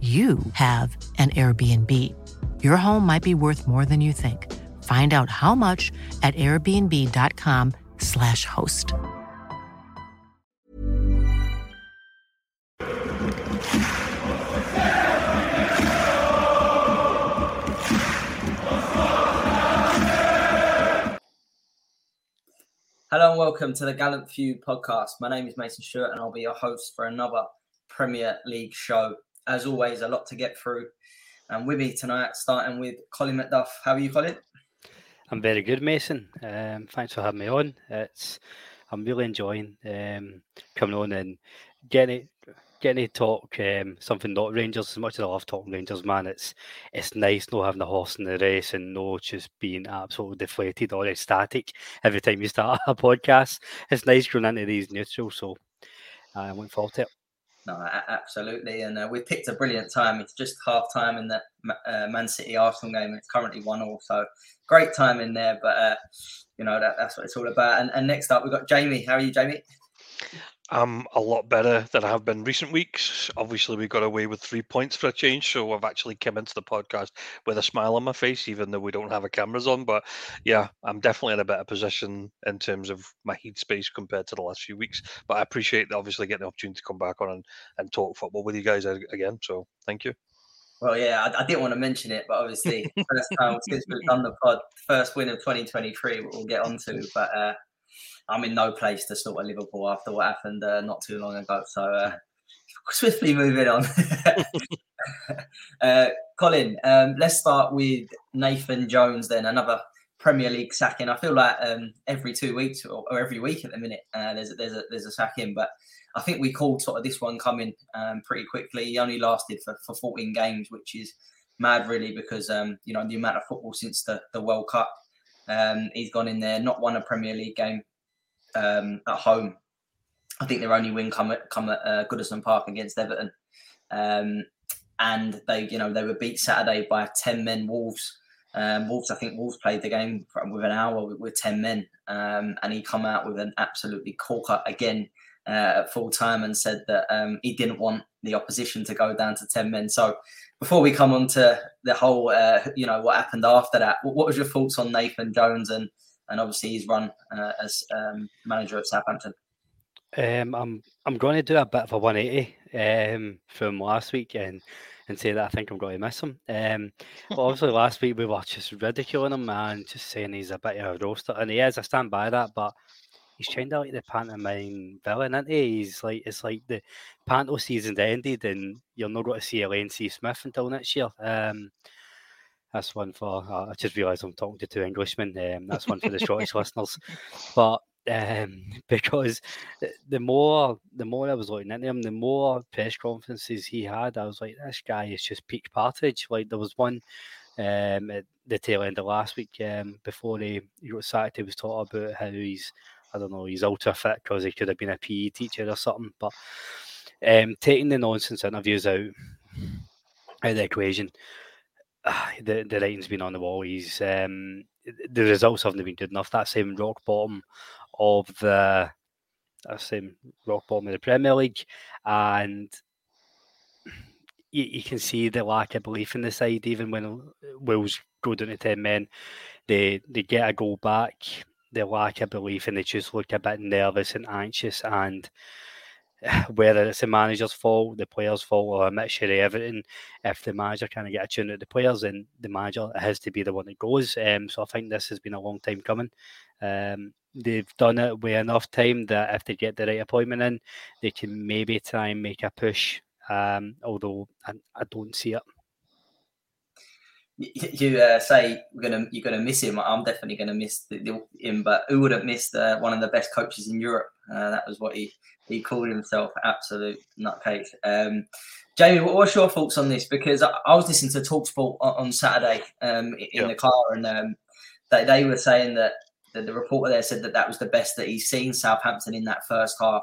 you have an Airbnb. Your home might be worth more than you think. Find out how much at airbnb.com/slash host. Hello and welcome to the Gallant Few podcast. My name is Mason Stewart and I'll be your host for another Premier League show. As always, a lot to get through. And with me tonight, starting with Colin McDuff. How are you, Colin? I'm very good, Mason. Um, thanks for having me on. It's I'm really enjoying um, coming on and getting getting to talk um, something not Rangers as much as I love talking Rangers, man. It's it's nice not having the horse in the race and no just being absolutely deflated or ecstatic every time you start a podcast. It's nice going into these neutrals, so I went forward to it. No, absolutely. And uh, we picked a brilliant time. It's just half time in the uh, Man City Arsenal game. It's currently one all. So great time in there. But, uh, you know, that, that's what it's all about. And, and next up, we've got Jamie. How are you, Jamie? I'm a lot better than I have been recent weeks. Obviously, we got away with three points for a change, so I've actually come into the podcast with a smile on my face, even though we don't have our cameras on. But yeah, I'm definitely in a better position in terms of my heat space compared to the last few weeks. But I appreciate that, obviously getting the opportunity to come back on and, and talk football with you guys again. So thank you. Well, yeah, I, I didn't want to mention it, but obviously, first time since we've done the pod, first win of 2023, we'll get onto. But uh, I'm in no place to sort of Liverpool after what happened uh, not too long ago. So uh, swiftly moving on. uh, Colin, um, let's start with Nathan Jones. Then another Premier League sacking. I feel like um, every two weeks or, or, every week at the minute uh, there's a, there's a there's a sacking, but I think we called sort of this one coming um, pretty quickly. He only lasted for, for 14 games, which is mad really because um, you know the amount of football since the, the World Cup. Um, he's gone in there, not won a Premier League game um, at home. I think their only win come at come at uh, Goodison Park against Everton, um, and they you know they were beat Saturday by ten men Wolves. Um, Wolves, I think Wolves played the game with an hour with, with ten men, um, and he come out with an absolutely corker again uh, at full time and said that um, he didn't want the opposition to go down to ten men. So before we come on to the whole, uh, you know, what happened after that, what, what was your thoughts on Nathan Jones and and obviously he's run uh, as um, manager at Southampton. Um, I'm I'm going to do a bit of a 180 um, from last week and and say that I think I'm going to miss him. Um, but obviously last week we were just ridiculing him and just saying he's a bit of a roaster, and he is. I stand by that, but he's kind of like the pantomime villain, isn't he? He's like it's like the panto season's ended, and you're not going to see Elaine C. Smith until next year. Um, that's one for. Uh, I just realised I'm talking to two Englishmen. Um, that's one for the Scottish listeners. But um, because the more the more I was looking at him, the more press conferences he had, I was like, this guy is just peak Partridge. Like there was one um, at the tail end of last week um, before he, he got sacked. He was talking about how he's I don't know he's ultra fit because he could have been a PE teacher or something. But um, taking the nonsense interviews out out of the equation, the the writing's been on the wall. He's um, the results haven't been good enough. That same rock bottom of the that same rock bottom of the Premier League, and you, you, can see the lack of belief in the side. Even when Wolves go down to ten men, they they get a goal back. They lack of belief and they just look a bit nervous and anxious. And whether it's the manager's fault, the players' fault, or a mixture of everything, if the manager kind of get a tune at the players, then the manager has to be the one that goes. Um, so I think this has been a long time coming. Um, they've done it with enough time that if they get the right appointment in, they can maybe try and make a push. Um, although I, I don't see it you uh, say we're gonna you're gonna miss him. I'm definitely gonna miss the, the, him. But who would have missed uh, one of the best coaches in Europe? Uh, that was what he he called himself. Absolute nutcase. Um, Jamie, what's your thoughts on this? Because I, I was listening to Talksport on, on Saturday um, in yeah. the car, and um, they, they were saying that the, the, reporter there said that that was the best that he's seen Southampton in that first half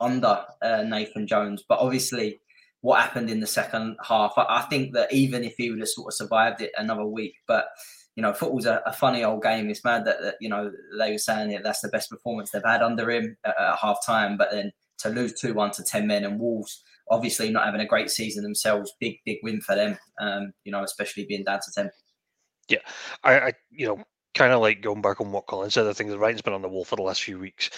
under uh, Nathan Jones. But obviously, what happened in the second half. I, I, think that even if he would have sort of survived it another week, but you know, football's a, a funny old game. It's mad that, that, you know they were saying that that's the best performance they've had under him at, at half time, but then to lose two one to ten men and Wolves obviously not having a great season themselves, big big win for them. Um, you know, especially being down to ten. Yeah, I, I you know kind of like going back on what Colin said, I think the writing's been on the wall for the last few weeks.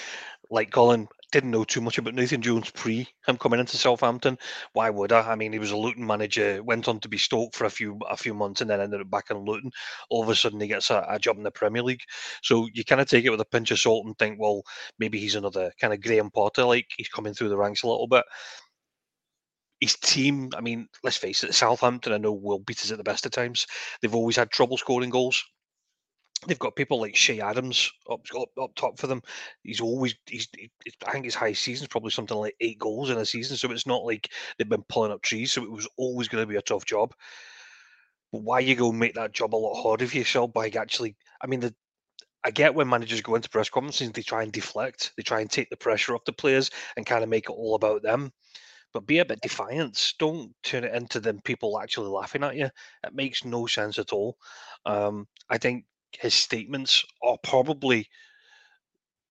Like Colin didn't know too much about Nathan Jones pre him coming into Southampton. Why would I? I mean, he was a Luton manager, went on to be Stoke for a few a few months, and then ended up back in Luton. All of a sudden, he gets a, a job in the Premier League. So you kind of take it with a pinch of salt and think, well, maybe he's another kind of Graham Potter, like he's coming through the ranks a little bit his team, I mean, let's face it, Southampton, I know will beat us at the best of times. They've always had trouble scoring goals they've got people like Che Adams up, up up top for them. He's always he's I think his high season is probably something like eight goals in a season. So it's not like they've been pulling up trees. So it was always going to be a tough job. But why you go make that job a lot harder for yourself by actually? I mean, the I get when managers go into press conferences, they try and deflect, they try and take the pressure off the players and kind of make it all about them. But be a bit defiant. Don't turn it into them people actually laughing at you. It makes no sense at all. Um, I think his statements are probably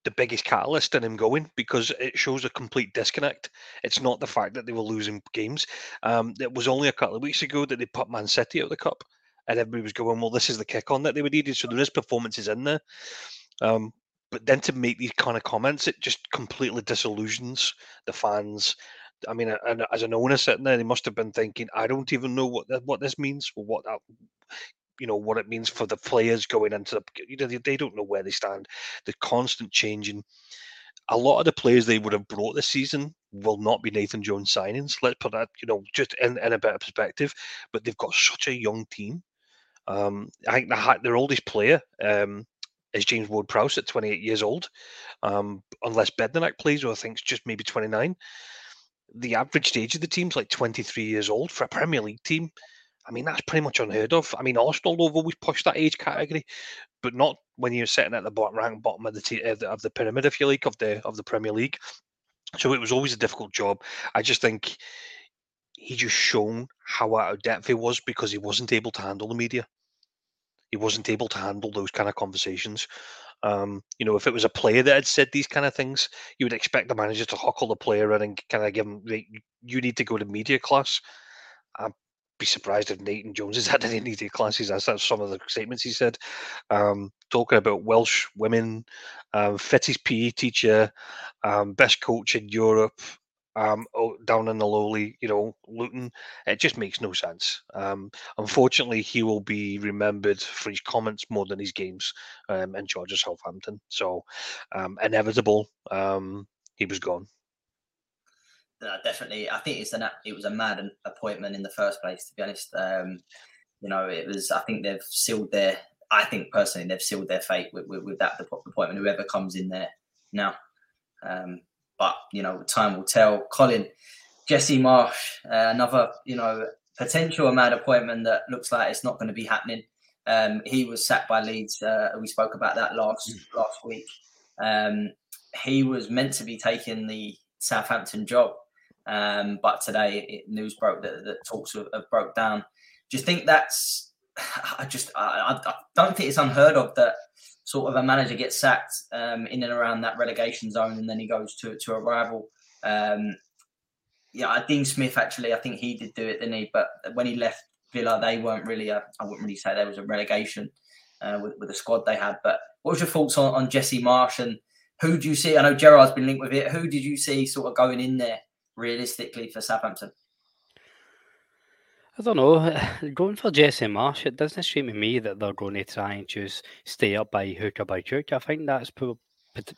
the biggest catalyst in him going because it shows a complete disconnect. It's not the fact that they were losing games. Um, it was only a couple of weeks ago that they put Man City out of the cup, and everybody was going, "Well, this is the kick on that they were needed." So there is performances in there. Um, but then to make these kind of comments, it just completely disillusions the fans. I mean, as an owner sitting there, they must have been thinking, "I don't even know what what this means, or what that you know what it means for the players going into the, you know they, they don't know where they stand the constant changing a lot of the players they would have brought this season will not be Nathan Jones signings. Let's put that, you know, just in, in a better perspective. But they've got such a young team. Um, I think the, their oldest player um, is James Ward Prowse at 28 years old, um, unless Bednarek plays, who I think is just maybe 29. The average age of the team's like 23 years old for a Premier League team. I mean, that's pretty much unheard of. I mean, Arsenal have always pushed that age category, but not when you're sitting at the bottom rank, bottom of the, t- of the of the pyramid, if you like, of the of the Premier League. So it was always a difficult job. I just think he just shown how out of depth he was because he wasn't able to handle the media. He wasn't able to handle those kind of conversations. Um, you know, if it was a player that had said these kind of things, you would expect the manager to huckle the player in and kind of give him, you need to go to media class. I'm be surprised if Nathan Jones has had any media classes. That's, that's some of the statements he said. Um, talking about Welsh women, um, fittest PE teacher, um, best coach in Europe, um, down in the lowly, you know, Luton. It just makes no sense. Um, unfortunately, he will be remembered for his comments more than his games um, in Georgia Southampton. So, um, inevitable. Um, he was gone uh, definitely. I think it's an it was a mad appointment in the first place. To be honest, um, you know, it was. I think they've sealed their. I think personally, they've sealed their fate with, with, with that appointment. Whoever comes in there now, um, but you know, time will tell. Colin, Jesse Marsch, uh, another you know potential mad appointment that looks like it's not going to be happening. Um, he was sacked by Leeds. Uh, we spoke about that last mm. last week. Um, he was meant to be taking the Southampton job Um, but today, it, news broke that, that talks have, have, broke down. Do you think that's? I just I, I, don't think it's unheard of that sort of a manager gets sacked um, in and around that relegation zone, and then he goes to to a rival. Um, yeah, Dean Smith actually, I think he did do it, didn't he? But when he left Villa, they weren't really. I wouldn't really say there was a relegation uh, with, with the squad they had. But what was your thoughts on, on Jesse Marsch and who do you see? I know Gerrard's been linked with it. Who did you see sort of going in there realistically for Southampton? I don't know. Going for Jesse Marsch, it doesn't seem to me that they're going to try and choose stay up by hook or by crook. I think that's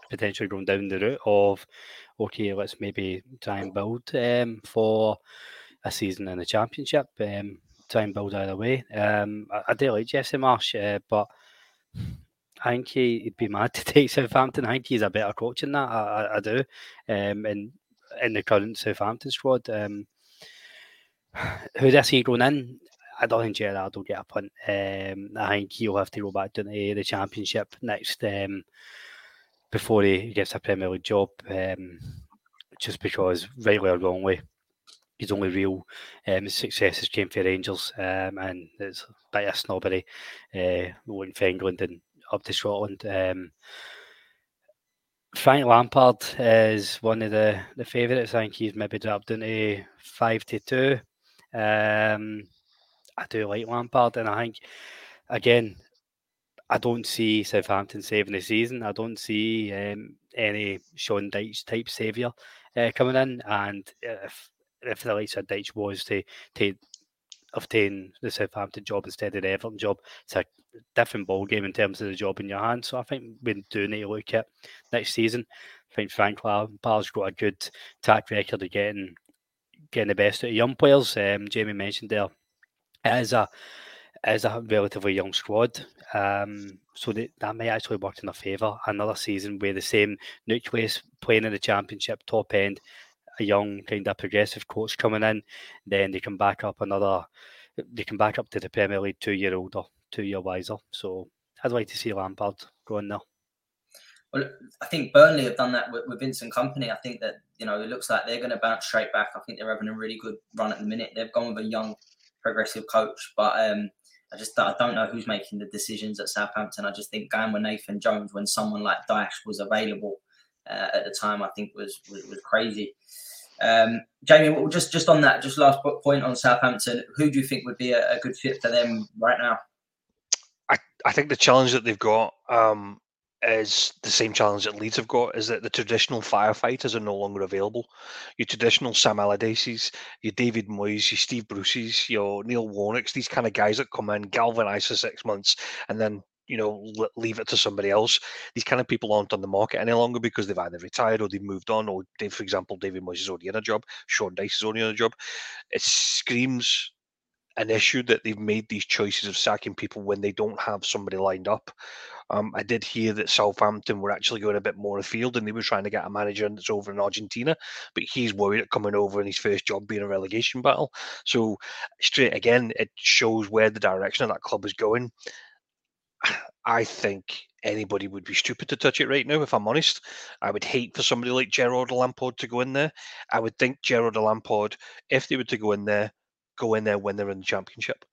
potentially going down the route of okay, let's maybe try and build um, for a season in the championship. Um, try and build either way. Um, I, I, do like Jesse Marsch, uh, but I think he, would be mad to take Southampton. I think he's a better coach than that. I, I, I do. Um, and in the current Southampton squad, um, who does he going in? I don't think Gerrard will get a punt. Um, I think he'll have to go back to the, the Championship next um, before he gets a Premier League job. Um, just because, rightly or wrongly, his only real um, successes came for Rangers, um, and it's a bit of snobbery uh, going for England and up to Scotland. Um, Frank Lampard is one of the, the favourites. I think he's maybe dropped into five to two. Um, I do like Lampard, and I think again, I don't see Southampton saving the season. I don't see um, any Sean Dyche type saviour uh, coming in, and if if the likes of Dyche was to to obtain the Southampton job instead of the Everton job, it's a different ball game in terms of the job in your hand. So I think we do need to look at next season. I think Frank Lampard's got a good track record of getting getting the best out of young players. Um, Jamie mentioned there it is a it is a relatively young squad. Um, so that, that may actually work in their favour. Another season where the same nucleus playing in the championship top end, a young kind of progressive coach coming in, then they can back up another they can back up to the Premier League two year older two year wiser. So I'd like to see Lampard going there. Well, I think Burnley have done that with, with Vincent Kompany. I think that you know it looks like they're going to bounce straight back. I think they're having a really good run at the minute. They've gone with a young, progressive coach, but um, I just I don't know who's making the decisions at Southampton. I just think going with Nathan Jones when someone like Dyche was available uh, at the time, I think was was, was crazy. Um, Jamie, just just on that, just last point on Southampton, who do you think would be a, a good fit for them right now? I think the challenge that they've got um, is the same challenge that Leeds have got is that the traditional firefighters are no longer available. Your traditional Sam Allardyces, your David Moyes, your Steve Bruce's, your Neil Warnocks, these kind of guys that come in, galvanise for six months, and then you know leave it to somebody else. These kind of people aren't on the market any longer because they've either retired or they've moved on. Or, for example, David Moyes is already in a job, Sean Dyche is already in a job. It screams an issue that they've made these choices of sacking people when they don't have somebody lined up. Um, I did hear that Southampton were actually going a bit more afield and they were trying to get a manager and that's over in Argentina, but he's worried at coming over in his first job being a relegation battle. So, straight again, it shows where the direction of that club is going. I think anybody would be stupid to touch it right now, if I'm honest. I would hate for somebody like Gerrard Lampard to go in there. I would think Gerrard Lampard, if they were to go in there, go in there when they're in the championship.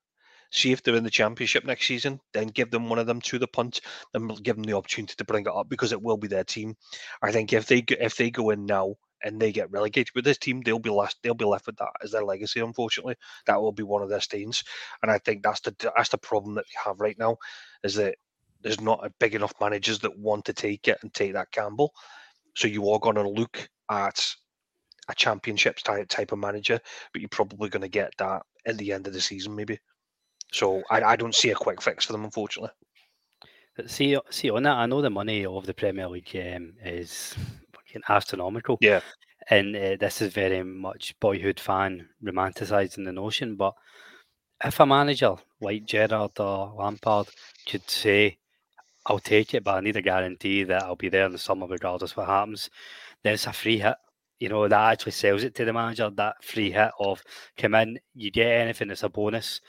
See if they're in the championship next season, then give them one of them to the punt, and give them the opportunity to bring it up because it will be their team. I think if they if they go in now and they get relegated with this team, they'll be left they'll be left with that as their legacy. Unfortunately, that will be one of their stains, and I think that's the that's the problem that they have right now, is that there's not a big enough managers that want to take it and take that gamble. So you are going to look at a championships type type of manager, but you're probably going to get that at the end of the season, maybe. So I, I don't see a quick fix for them, unfortunately. See, see on that, I know the money of the Premier League um, is fucking astronomical. Yeah, and uh, this is very much boyhood fan romanticising the notion. But if a manager like Gerrard or Lampard could say, "I'll take it, but I need a guarantee that I'll be there in the summer regardless of what happens," then it's a free hit you know, that actually sells it to the manager, that free hit of come in, you get anything that's a bonus.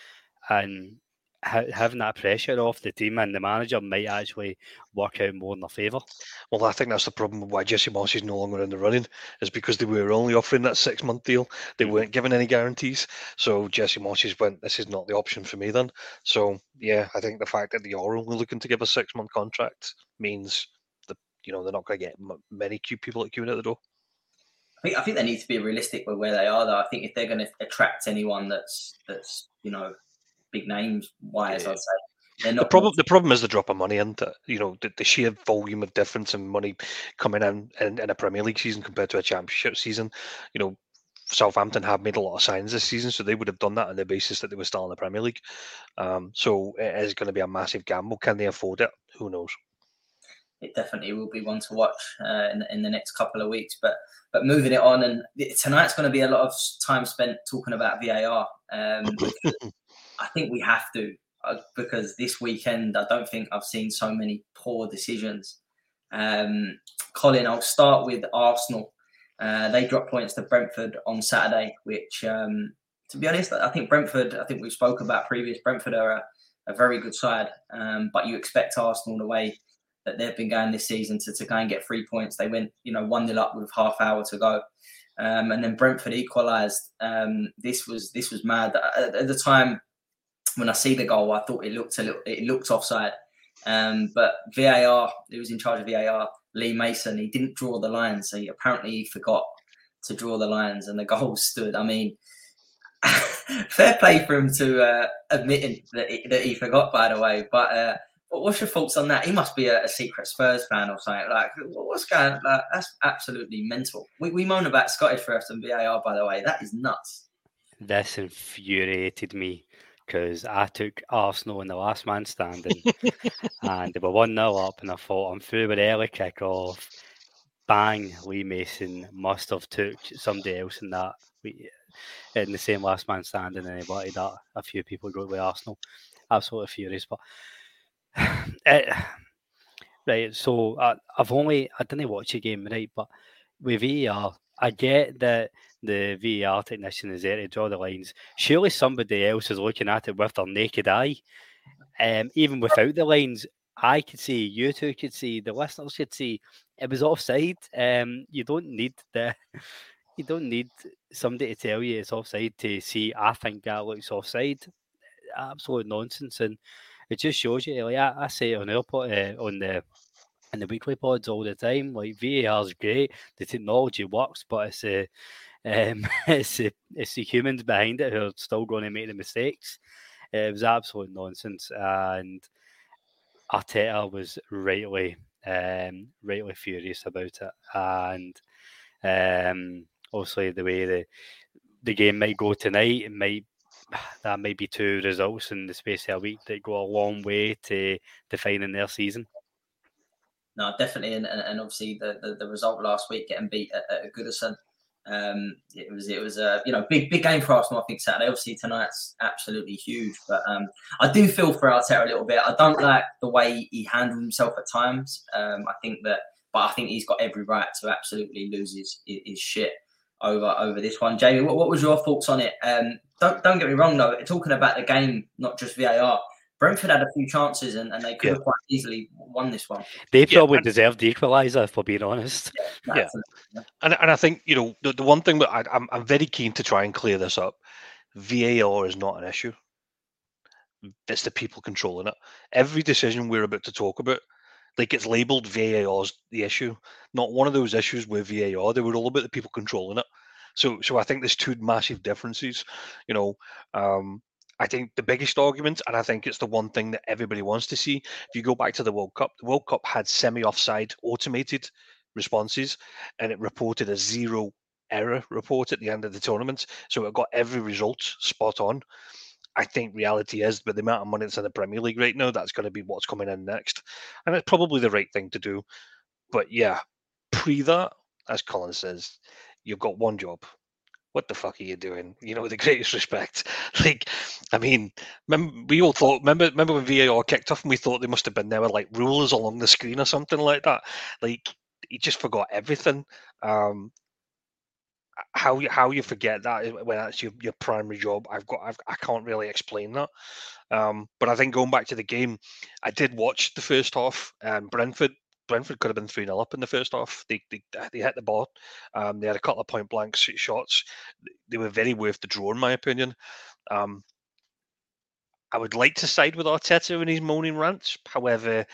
And having that pressure off the team and the manager might actually work out more in their favour. Well, I think that's the problem why Jesse Marsch is no longer in the running, is because they were only offering that six month deal. They mm-hmm. weren't given any guarantees. So Jesse Moss Marsch went, this is not the option for me then. So, yeah, I think the fact that they are only looking to give a six month contract means that, you know, they're not going to get many cute people at queuing at the door. I think, I think they need to be realistic with where they are, though. I think if they're going to attract anyone that's that's you know big names wise, yeah. I'd say. The problem, the problem is the drop of money and you know the, the, sheer volume of difference in money coming in, in, in a Premier League season compared to a Championship season. You know, Southampton have made a lot of signs this season, so they would have done that on the basis that they were still in the Premier League. Um, so it is going to be a massive gamble. Can they afford it? Who knows? It definitely will be one to watch uh, in, in the next couple of weeks. But but moving it on, and tonight's going to be a lot of time spent talking about VAR. Um, I think we have to uh, because this weekend I don't think I've seen so many poor decisions. Um, Colin, I'll start with Arsenal. Uh, they dropped points to Brentford on Saturday, which, um, to be honest, I think Brentford. I think we spoke about previous. Brentford are a, a very good side, um, but you expect Arsenal the way that they've been going this season to, to go and get three points. They went, you know, one nil up with half hour to go. Um, and then Brentford equalised. Um, this was this was mad. At, at, the time, when I see the goal, I thought it looked a little, it looked offside. Um, but VAR, who was in charge of VAR, Lee Mason, he didn't draw the lines. So he, apparently he forgot to draw the lines, and the goal stood. I mean, fair play for him to uh, admitting that he, that he forgot, by the way. But uh, what's your thoughts on that? He must be a, a secret Spurs fan or something. Like, what's going? on? Like, that's absolutely mental. We, we moan about Scottish refs and VAR, by the way. That is nuts. This infuriated me because I took Arsenal in the last man standing and they were 1 0 up, and I thought I'm through with early kick off. Bang, Lee Mason must have took somebody else in that in the same last man standing, and he wanted that a few people go to Arsenal. Absolutely furious, but it, right. So I, have only I didn't watch the game right, but with VAR, I get that the VAR technician is there to draw the lines. Surely somebody else is looking at it with their naked eye. Um, even without the lines, I could see, you two could see, the listeners could see it was offside. Um, you don't need the you don't need somebody to tell you it's offside to see I think that looks offside. Absolute nonsense. And it just shows you like I, I say on our uh, on the in the weekly pods all the time. Like VAR is great, the technology works, but it's a um, it's the it's the humans behind it who are still going to make the mistakes. It was absolute nonsense, and Arteta was rightly um, rightly furious about it, and um, obviously the way the the game might go tonight, it might that might be two results in the space of a week that go a long way to defining their season. No, definitely, and, and obviously the, the, the result last week getting beat at, at Goodison um, it was it was a you know big big game for Arsenal. I think Saturday. Obviously tonight's absolutely huge, but um, I do feel for Arteta a little bit. I don't like the way he handled himself at times. Um, I think that, but I think he's got every right to absolutely lose his his shit over over this one. Jamie, what, what was your thoughts on it? Um, don't don't get me wrong though. Talking about the game, not just VAR. Brentford had a few chances and, and they could yeah. have quite easily won this one. They probably yeah, deserved the equaliser, for being honest. Yeah, yeah. And, and I think, you know, the, the one thing that I, I'm, I'm very keen to try and clear this up VAR is not an issue. It's the people controlling it. Every decision we're about to talk about, like it's labeled VAR as the issue. Not one of those issues with VAR. They were all about the people controlling it. So, so I think there's two massive differences. You know, um, I think the biggest argument, and I think it's the one thing that everybody wants to see, if you go back to the World Cup, the World Cup had semi offside automated responses and it reported a zero error report at the end of the tournament. So it got every result spot on. I think reality is, but the amount of money that's in the Premier League right now, that's going to be what's coming in next. And it's probably the right thing to do. But yeah, pre that, as Colin says, you've got one job what the fuck are you doing? You know, with the greatest respect. Like, I mean, we all thought, remember, remember when VAR kicked off and we thought they must have been there with like rulers along the screen or something like that. Like, he just forgot everything. Um, how you how you forget that when that's your, your primary job. I've got I've, I can't really explain that. Um, but I think going back to the game, I did watch the first half. and Brentford Brentford could have been 3 0 up in the first half. They, they, they hit the ball. Um, they had a couple of point blank shots. They were very worth the draw, in my opinion. Um, I would like to side with Arteta in his moaning rants. However,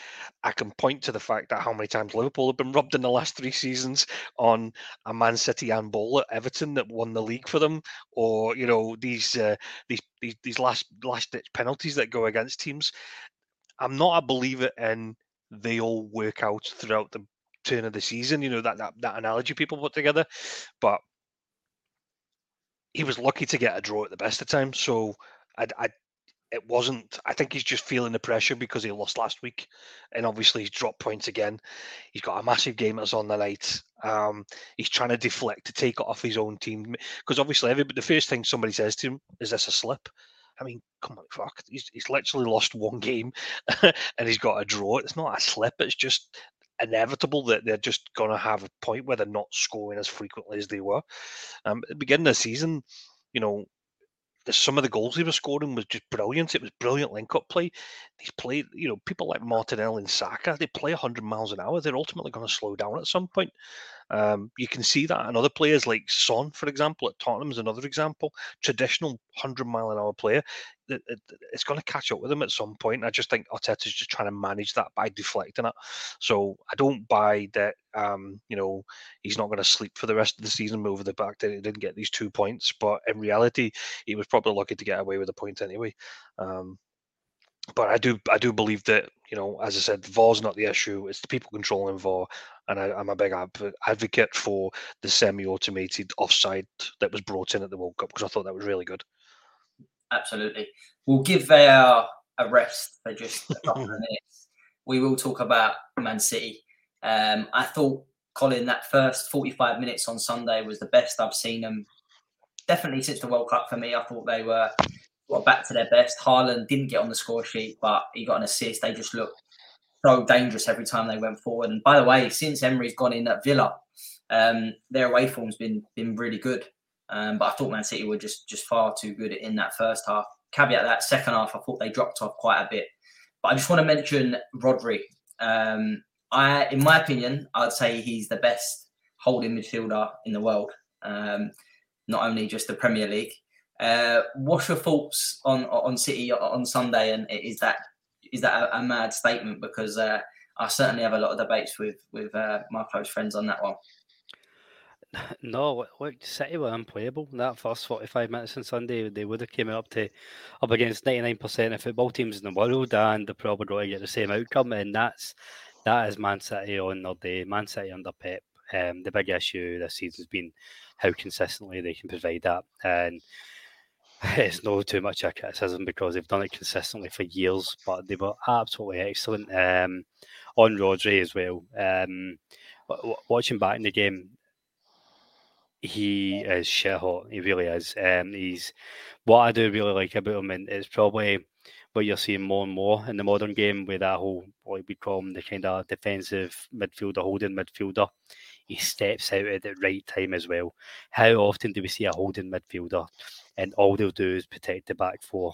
I can point to the fact that how many times Liverpool have been robbed in the last three seasons on a Man City and ball at Everton that won the league for them, or you know these uh, these, these these last last ditch penalties that go against teams. I'm not a believer in they all work out throughout the turn of the season. You know that that, that analogy people put together, but he was lucky to get a draw at the best of times. So I, I it wasn't. I think he's just feeling the pressure because he lost last week, and obviously he's dropped points again. He's got a massive game that's on the night. Um, he's trying to deflect to take it off his own team because obviously everybody. The first thing somebody says to him is, "This a slip?" I mean, come on, fuck. He's, he's literally lost one game, and he's got a draw. It's not a slip. It's just inevitable that they're just going to have a point where they're not scoring as frequently as they were. Um, at the beginning of the season, you know, the, some of the goals he was scoring was just brilliant. It was brilliant link-up play. He's played, you know, people like Martinelli and Saka, they play 100 miles an hour. They're ultimately going to slow down at some point. Um, you can see that in other players like Son, for example, at Tottenham is another example. Traditional 100 mile an hour player. It, it, it's going to catch up with him at some point. I just think Arteta's just trying to manage that by deflecting it. So I don't buy that, um, you know, he's not going to sleep for the rest of the season over the back that he didn't get these two points. But in reality, he was probably lucky to get away with a point anyway. Um, but I do I do believe that you know, as I said, VAR's not the issue. It's the people controlling VAR, and I, am a big advocate for the semi-automated offside that was brought in at the World Cup because I thought that was really good. Absolutely, we'll give VAR a rest for just a couple of minutes. We will talk about Man City. Um, I thought Colin that first 45 minutes on Sunday was the best I've seen them. Definitely since the World Cup for me. I thought they were got back to their best. Haaland didn't get on the score sheet, but he got an assist. They just looked so dangerous every time they went forward. And by the way, since Emery's gone in at Villa, um, their away form's been been really good. Um, but I thought Man City were just just far too good in that first half. Caveat that second half, I thought they dropped off quite a bit. But I just want to mention Rodri. Um, I, in my opinion, I'd say he's the best holding midfielder in the world. Um, not only just the Premier League. Uh, what's your thoughts on on City on Sunday? And is that is that a, a mad statement? Because uh, I certainly have a lot of debates with with uh, my close friends on that one. No, look, City were unplayable. That first forty-five minutes on Sunday, they would have came up to up against ninety-nine percent of football teams in the world, and they're probably going to get the same outcome. And that's that is Man City on their day. Man City under Pep. Um, the big issue this season has been how consistently they can provide that, and it's no too much a criticism because they've done it consistently for years, but they were absolutely excellent um, on Rodri as well. Um, watching back in the game, he is shit hot. He really is. Um, he's what I do really like about him, and it's probably what you're seeing more and more in the modern game with that whole what we call him the kind of defensive midfielder, holding midfielder. He steps out at the right time as well. How often do we see a holding midfielder and all they'll do is protect the back four.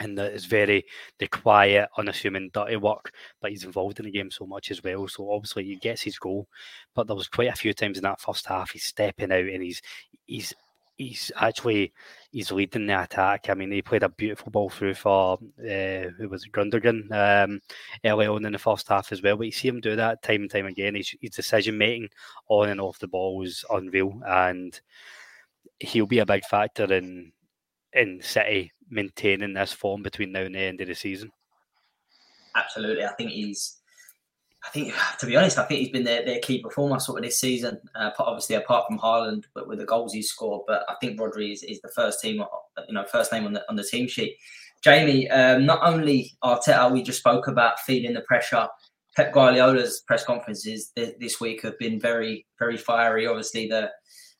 And it's very the quiet, unassuming, dirty work, but he's involved in the game so much as well. So obviously he gets his goal, but there was quite a few times in that first half he's stepping out and he's he's he's actually he's leading the attack. I mean, he played a beautiful ball through for uh, who was it, Gundogan um, early on in the first half as well. But you see him do that time and time again. His, his decision making on and off the ball was unreal, and he'll be a big factor in in City maintaining this form between now and the end of the season. Absolutely, I think he's. I think, to be honest, I think he's been their, their key performer sort of this season. Uh, obviously, apart from Haaland, but with the goals he's scored. But I think Rodri is, is the first team, you know, first name on the on the team sheet. Jamie, um, not only Arteta, we just spoke about feeling the pressure. Pep Guardiola's press conferences this week have been very, very fiery. Obviously, the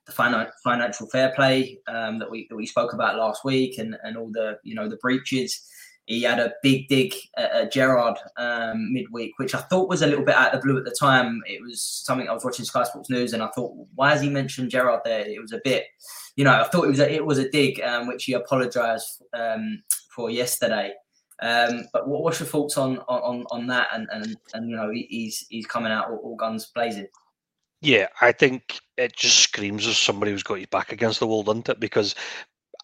the financial fair play um, that we that we spoke about last week, and and all the you know the breaches. he had a big dig at, at Gerrard um, midweek, which I thought was a little bit out of the blue at the time. It was something I was watching Sky Sports News, and I thought, why has he mentioned Gerrard there? It was a bit, you know, I thought it was a, it was a dig, um, which he apologised um, for yesterday. Um, but what, what's your thoughts on on on that? And and and you know, he's he's coming out all, all guns blazing. Yeah, I think it just screams of somebody who's got his back against the wall, doesn't it? Because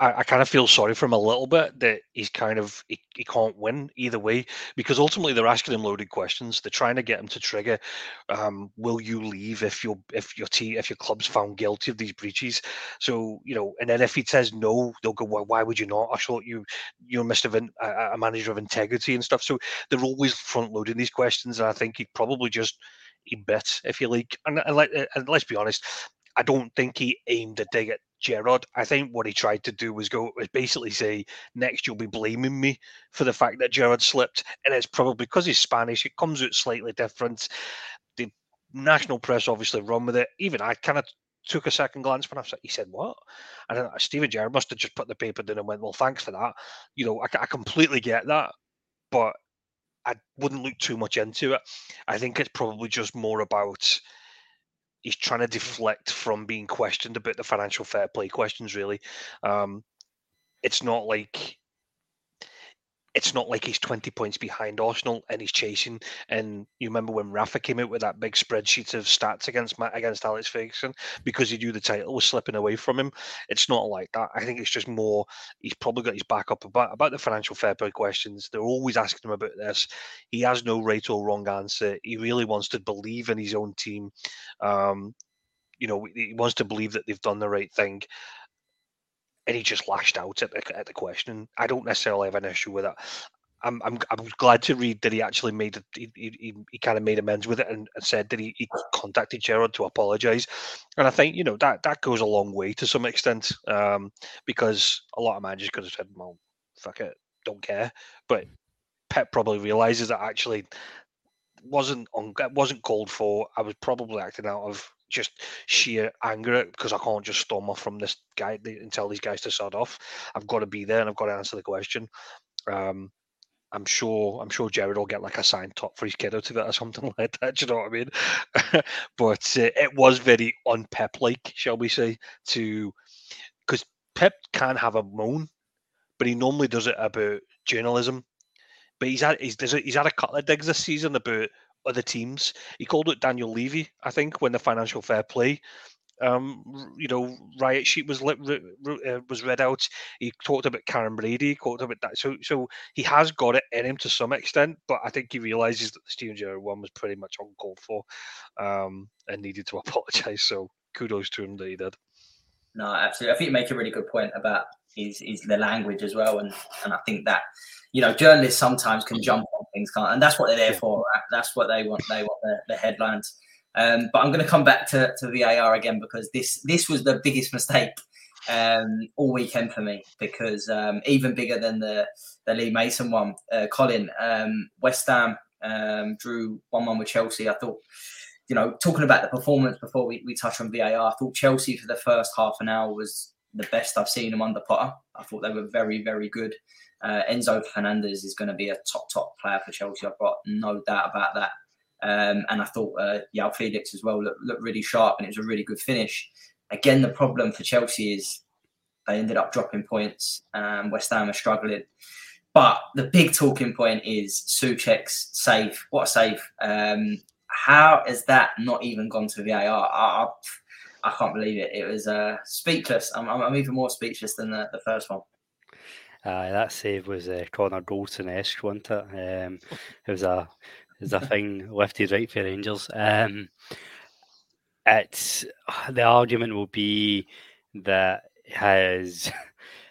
I, I kind of feel sorry for him a little bit that he's kind of he, he can't win either way because ultimately they're asking him loaded questions. They're trying to get him to trigger. Um, will you leave if your if your team if your club's found guilty of these breaches? So you know, and then if he says no, they'll go, well, why would you not? I thought you you're Mr. a, a manager of integrity and stuff. So they're always front loading these questions, and I think he'd probably just he bit, if you like. And, and, let, uh, and let's be honest, I don't think he aimed a dig at Gerrard. I think what he tried to do was go was basically say, next you'll be blaming me for the fact that Gerrard slipped. And it's probably because he's Spanish, it comes out slightly different. The national press obviously run with it. Even I kind of took a second glance when I said, he said, what? And then uh, Steven Gerrard must have just put the paper down and went, well, thanks for that. You know, I, I completely get that. But I wouldn't look too much into it. I think it's probably just more about he's trying to deflect from being questioned about the financial fair play questions. Really, um, it's not like it's not like he's 20 points behind Arsenal and he's chasing. And you remember when Rafa came out with that big spreadsheet of stats against against Alex Ferguson because he knew the title was slipping away from him. It's not like that. I think it's just more he's probably got his back up about, about the financial fair play questions. They're always asking him about this. He has no right or wrong answer. He really wants to believe in his own team. Um, you know, he wants to believe that they've done the right thing and he just lashed out at the, at the question. I don't necessarily have an issue with it. I'm, I'm, I'm glad to read that he actually made it. He, he, he kind of made amends with it and, and said that he, he contacted Gerrard to apologise. And I think you know that that goes a long way to some extent um, because a lot of managers could have said, "Well, fuck it, don't care." But Pep probably realizes that actually wasn't on wasn't called for. I was probably acting out of just sheer anger because I can't just storm off from this guy and tell these guys to sod off. I've got to be there and I've got to answer the question. Um, I'm sure I'm sure Gerrard will get like a signed top for his kid out of it or something like that. Do you know what I mean? but uh, it was very unpep like, shall we say, to because Pep can have a moan, but he normally does it about journalism. But he's had he's, he's had a couple of digs this season about other teams. He called it Daniel Levy, I think, when the financial fair play um, you know, riot sheet was lit, uh, was read out. He talked about Karren Brady, he talked about that. So, so he has got it in him to some extent, but I think he realizes that the Steven Gerrard one was pretty much uncalled for, um, and needed to apologise. So, kudos to him that he did. No, absolutely. I think you make a really good point about his, his the language as well, and and I think that you know journalists sometimes can jump on things, can't, and that's what they're there yeah. for. That's what they want. They want the, the headlines. Um, but I'm going to come back to, to VAR again because this this was the biggest mistake um, all weekend for me because um, even bigger than the the Lee Mason one. Uh, Colin um, West Ham um, drew one one with Chelsea. I thought. You know, talking about the performance before we, we touch on VAR, I thought Chelsea for the first half an hour was the best I've seen them under Potter. I thought they were very, very good. Uh, Enzo Fernandez is going to be a top, top player for Chelsea. I've got no doubt about that. Um, and I thought uh, João Felix as well looked, looked really sharp and it was a really good finish. Again, the problem for Chelsea is they ended up dropping points. West Ham are struggling. But the big talking point is Soucek's save. What a save. Um, how has that not even gone to VAR? I, I can't believe it. It was uh, speechless. I'm, I'm, even more speechless than the, the first one. Uh, that save was uh, Connor Goldson esque, wasn't it? Um, it was a is a thing lefty right for Rangers. Um, it's the argument will be that his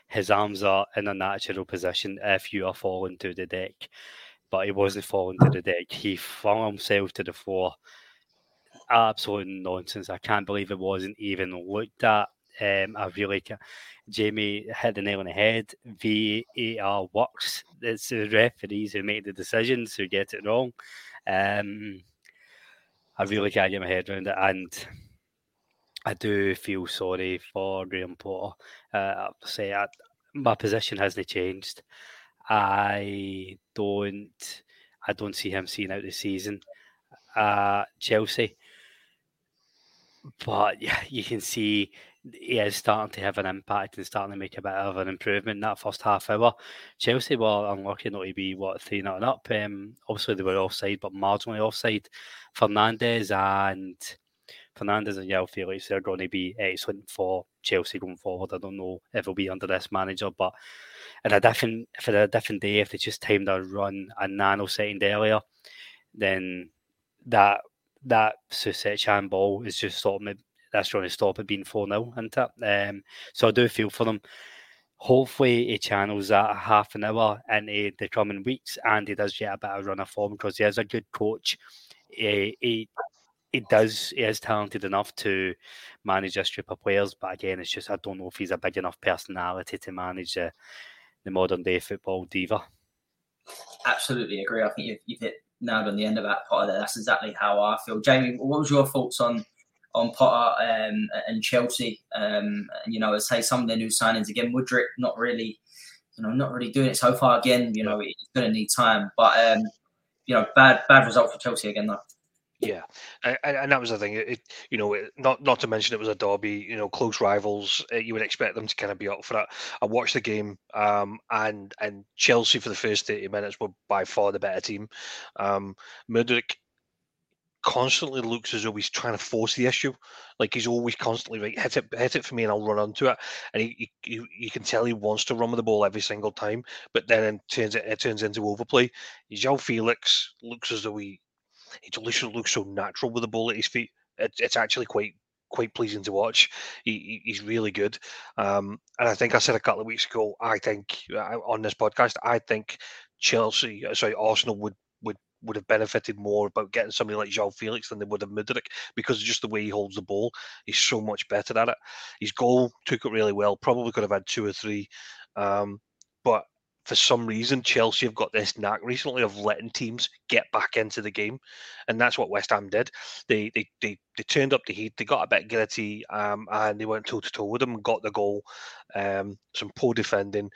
his arms are in a natural position if you are falling to the deck, but he wasn't falling to the deck. He flung himself to the floor. Absolute nonsense. I can't believe it wasn't even looked at. Um, I really can't. Jamie hit the nail on the head. VAR works. It's the referees who make the decisions who get it wrong. Um, I really can't get my head around it, and I do feel sorry for Graham Potter. Uh, I have to say, I, my position hasn't changed. I don't. I don't see him seeing out the season. Uh, Chelsea, but yeah, you can see he is starting to have an impact and starting to make a bit of an improvement in that first half hour. Chelsea were unlucky not to be what three not up. Um, obviously they were offside, but marginally offside. Fernandez and Fernandez and João Felix are going to be excellent for Chelsea going forward. I don't know if it'll be under this manager, but in a different for a different day, if they just timed their run a nanosecond earlier, then that that Soucek ball is just sort of that's going to stop it being 4 0, isn't it? Um, so I do feel for them. Hopefully, he channels that half an hour into the coming weeks and he does get a of run of form because he is a good coach. He, he, he does, he is talented enough to manage a strip of players, but again, it's just I don't know if he's a big enough personality to manage the, the modern day football diva. Absolutely agree. I think you've, you've hit nailed on the end of that part there. That's exactly how I feel. Jamie, what was your thoughts on on Potter um, and Chelsea. Um, and, you know, I say some of their new signings again, Mudryk not really, you know, not really doing it so far. Again, you know, he's going to need time. But um, you know, bad bad result for Chelsea again though. Yeah, and, and that was the thing. It, you know, not not to mention it was a derby. You know, close rivals. Uh, you would expect them to kind of be up for that. I watched the game, um, and and Chelsea for the first thirty minutes were by far the better team. Um, Mudryk constantly looks as though he's trying to force the issue. Like he's always constantly like hit it, hit it for me, and I'll run onto it. And he, he, you can tell he wants to run with the ball every single time, but then it turns it, it turns into overplay. João Felix looks as though he he just looks so natural with the ball at his feet. It, it's actually quite quite pleasing to watch. He, he's really good. Um, and I think I said a couple of weeks ago, I think uh, on this podcast, I think Chelsea, uh, sorry, Arsenal would would would have benefited more about getting somebody like João Felix than they would have Mudryk because just the way he holds the ball. He's so much better at it. His goal took it really well. Probably could have had two or three, um, but for some reason Chelsea have got this knack recently of letting teams get back into the game, and that's what West Ham did. They they they, they turned up the heat. They got a bit gritty, um, and they went toe to toe with them got the goal. Um, some poor defending.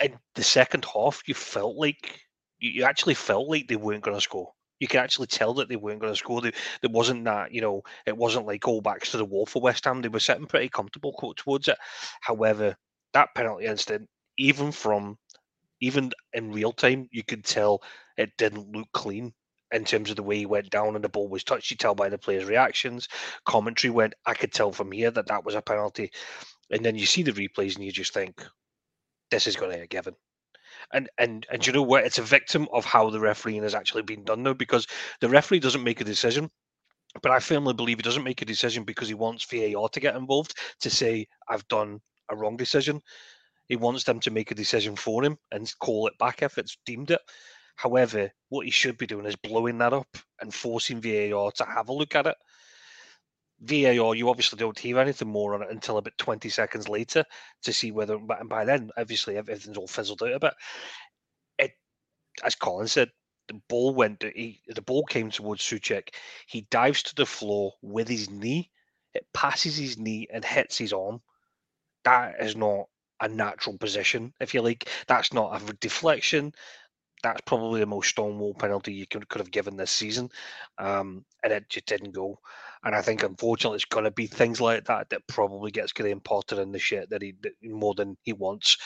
In the second half, you felt like you, actually felt like they weren't going to score. You can actually tell that they weren't going to score. There, wasn't that, you know, it wasn't like all backs to the wall for West Ham. They were sitting pretty comfortable towards it. However, that penalty instant, even from, even in real time, you could tell it didn't look clean in terms of the way he went down and the ball was touched. You tell by the players' reactions. Commentary went, I could tell from here that that was a penalty. And then you see the replays and you just think, this is going to get given and and and you know what? It's a victim of how the refereeing has actually been done now because the referee doesn't make a decision. But I firmly believe he doesn't make a decision because he wants VAR to get involved to say I've done a wrong decision. He wants them to make a decision for him and call it back if it's deemed it. However, what he should be doing is blowing that up and forcing VAR to have a look at it. VAR, you obviously don't hear anything more on it until about 20 seconds later to see whether, and by then, obviously, everything's all fizzled out a bit. It, as Colin said, the ball went, he, the ball came towards Soucek. He dives to the floor with his knee. It passes his knee and hits his arm. That is not a natural position, if you like. That's not a deflection. That's probably the most stonewall penalty you could, could have given this season. Um, and it just didn't go. And I think unfortunately it's going to be things like that that probably gets Graham Potter in the shit that he that more than he wants.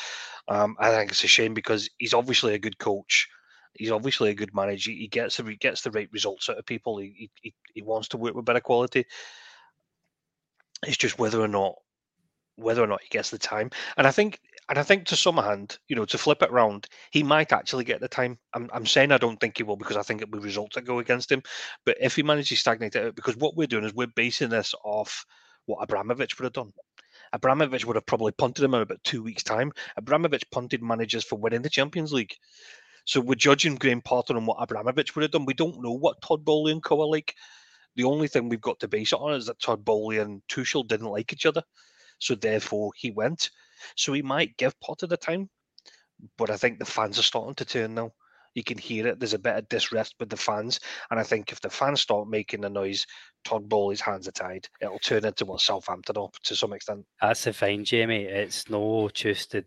Um, I think it's a shame because he's obviously a good coach. He's obviously a good manager. He gets the he gets the right results out of people. He he, he wants to work with better quality. It's just whether or not whether or not he gets the time. And I think and I think to some hand, you know, to flip it around, he might actually get the time. I'm, I'm saying I don't think he will because I think it will be results that go against him. But if he manages to stagnate it because what we're doing is we're basing this off what Abramovich would have done. Abramovich would have probably punted him in about two weeks' time. Abramovich punted managers for winning the Champions League. So we're judging Graham Potter on what Abramovich would have done. We don't know what Todd Boehly and co are like. The only thing we've got to base it on is that Todd Boehly and Tuchel didn't like each other. So therefore he went. So he might give Potter the time, but I think the fans are starting to turn now. You can hear it. There's a bit of disrest with the fans, and I think if the fans start making a noise, Todd Boehly's hands are tied. It'll turn into what Southampton up to some extent. That's the fine, Jamie. It's no just the,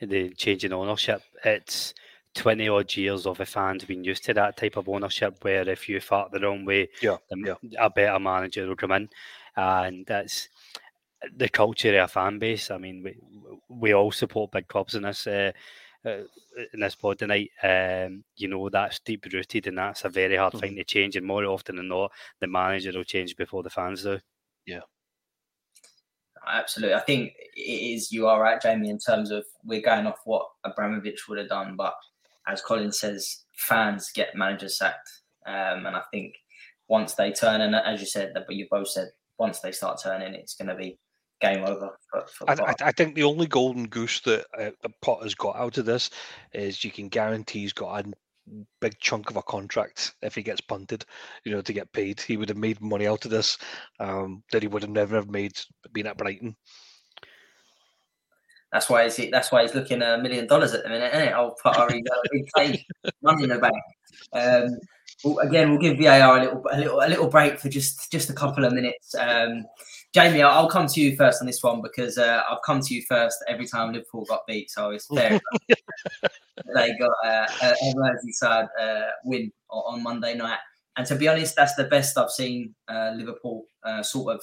the changing ownership. It's 20 odd years of the fans being used to that type of ownership where if you fart the wrong way, yeah, yeah. a better manager will come in. And that's the culture of a fan base. I mean, we, we all support big clubs in this. Uh, uh, in this pod tonight, um, you know that's deep rooted, and that's a very hard mm-hmm. thing to change. And more often than not, the manager will change before the fans do. Yeah, absolutely. I think it is. You are right, Jamie, in terms of we're going off what Abramovich would have done, but as Colin says, fans get managers sacked. Um, and I think once they turn, and as you said, but you both said, once they start turning, it's going to be game over. For, for I, I, think the only golden goose that uh, Potter's got out of this is you can guarantee he's got a big chunk of a contract if he gets punted, you know, to get paid. He would have made money out of this um, that he would have never have made being at Brighton. That's why he's that's why he's looking a million dollars at the minute, isn't it? I'll put our big money in the bank. Um, well, again, we'll give VAR a little a little a little break for just just a couple of minutes. Um, Jamie, I'll come to you first on this one because uh, I've come to you first every time Liverpool got beat, so it's fair. they got uh, a Merseyside uh, win on Monday night, and to be honest, that's the best I've seen uh, Liverpool uh, sort of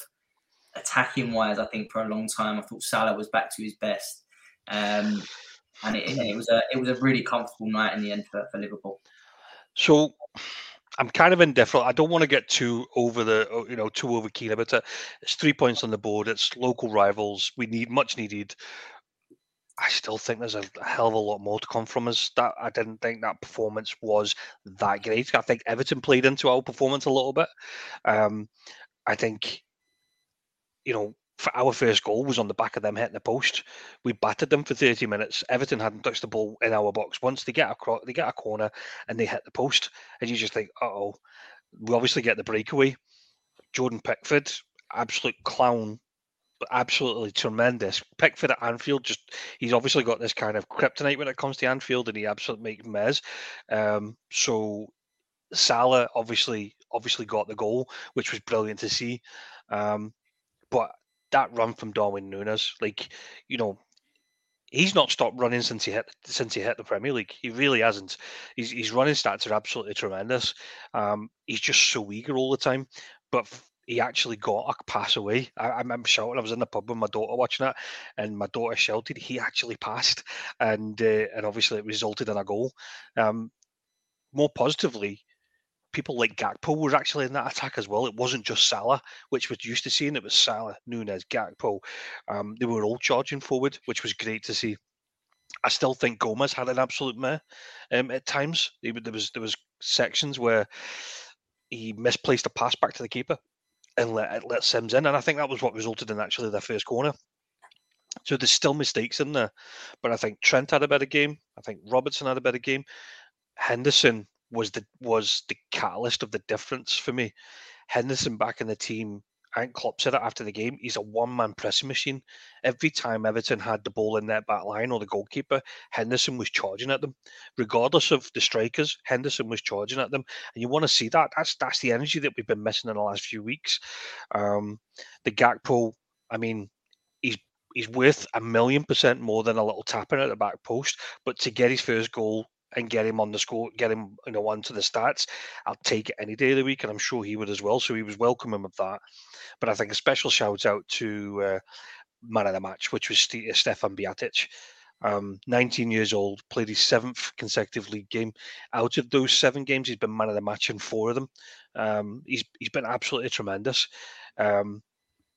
attacking wise, I think for a long time. I thought Salah was back to his best, um, and it, it, was a it was a really comfortable night in the end for, for Liverpool. So. I'm kind of indifferent. I don't want to get too over the, uh, you know, too over keen about it. It's three points on the board. It's local rivals. We need much needed. I still think there's a hell of a lot more to come from us. That I didn't think that performance was that great. I think Everton played into our performance a little bit. Um, I think you know, our first goal was on the back of them hitting the post. We battered them for 30 minutes. Everton hadn't touched the ball in our box. Once they get across, they get a corner and they hit the post, and you just think, oh, we obviously get the breakaway. Jordan Pickford, absolute clown, but absolutely tremendous. Pickford at Anfield, just he's obviously got this kind of kryptonite when it comes to Anfield, and he absolutely makes mess. Um, so Salah obviously obviously got the goal, which was brilliant to see. Um, but that run from Darwin Nunez, like you know, he's not stopped running since he hit since he hit the Premier League. He really hasn't. His, his running stats are absolutely tremendous. Um, he's just so eager all the time, but he actually got a pass away. I, I remember shouting. I was in the pub with my daughter watching it, and my daughter shouted. He actually passed, and uh, and obviously it resulted in a goal. Um, more positively, people like Gakpo were actually in that attack as well. It wasn't just Salah, which we're used to seeing. It was Salah, Nunez, Gakpo. Um, they were all charging forward, which was great to see. I still think Gomez had an absolute meh um, at times. There was there was sections where he misplaced a pass back to the keeper and let let Simms in, and I think that was what resulted in actually their first corner. So there's still mistakes in there, but I think Trent had a better game. I think Robertson had a better game. Henderson was the was the catalyst of the difference for me. Henderson back in the team. Think Klopp said it after the game. He's a one-man pressing machine. Every time Everton had the ball in that back line or the goalkeeper, Henderson was charging at them, regardless of the strikers. Henderson was charging at them, and you want to see that. That's that's the energy that we've been missing in the last few weeks. Um, the Gakpo, I mean, he's he's worth a million percent more than a little tapping at the back post. But to get his first goal and get him on the score, get him you know onto the stats, I'll take it any day of the week, and I'm sure he would as well. So he was welcoming of that. But I think a special shout out to uh, man of the match, which was St- Stefan Bajcetic. Um, 19 years old, played his seventh consecutive league game. Out of those seven games, he's been man of the match in four of them. Um, he's he's been absolutely tremendous. Um,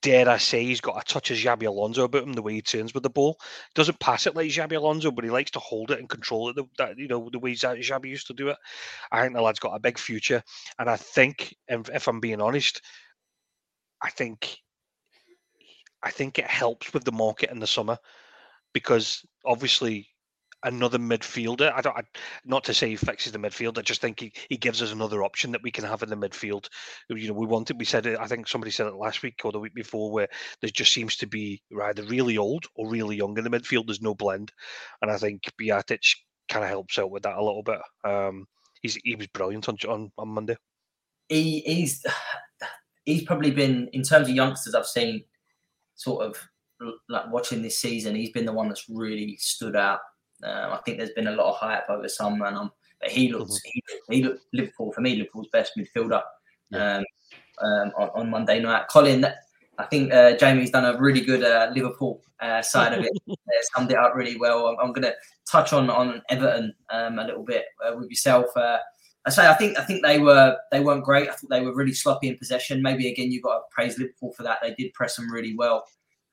dare I say, he's got a touch of Xabi Alonso about him, the way he turns with the ball. Doesn't pass it like Xabi Alonso, but he likes to hold it and control it, the, that, you know, the way Xabi used to do it. I think the lad's got a big future. And I think, if, if I'm being honest, I think I think it helps with the market in the summer because obviously another midfielder. I don't, I, not to say he fixes the midfield. I just think he, he gives us another option that we can have in the midfield. You know, we wanted. We said it. I think somebody said it last week or the week before, where there just seems to be either really old or really young in the midfield. There's no blend, and I think Bajcetic kind of helps out with that a little bit. Um, he's he was brilliant on on, on Monday. He, he's he's probably been in terms of youngsters I've seen, sort of like watching this season. He's been the one that's really stood out. Um, I think there's been a lot of hype over some, and um, but he looks mm-hmm. he, he looked Liverpool for me Liverpool's best midfielder yeah. um, um, on, on, Monday night. Colin, I think uh, Jamie's done a really good uh, Liverpool uh, side of it. summed it up really well. I'm, I'm going to touch on on Everton um, a little bit uh, with yourself. Uh, I say I think I think they were they weren't great. I thought they were really sloppy in possession. Maybe again you've got to praise Liverpool for that. They did press them really well,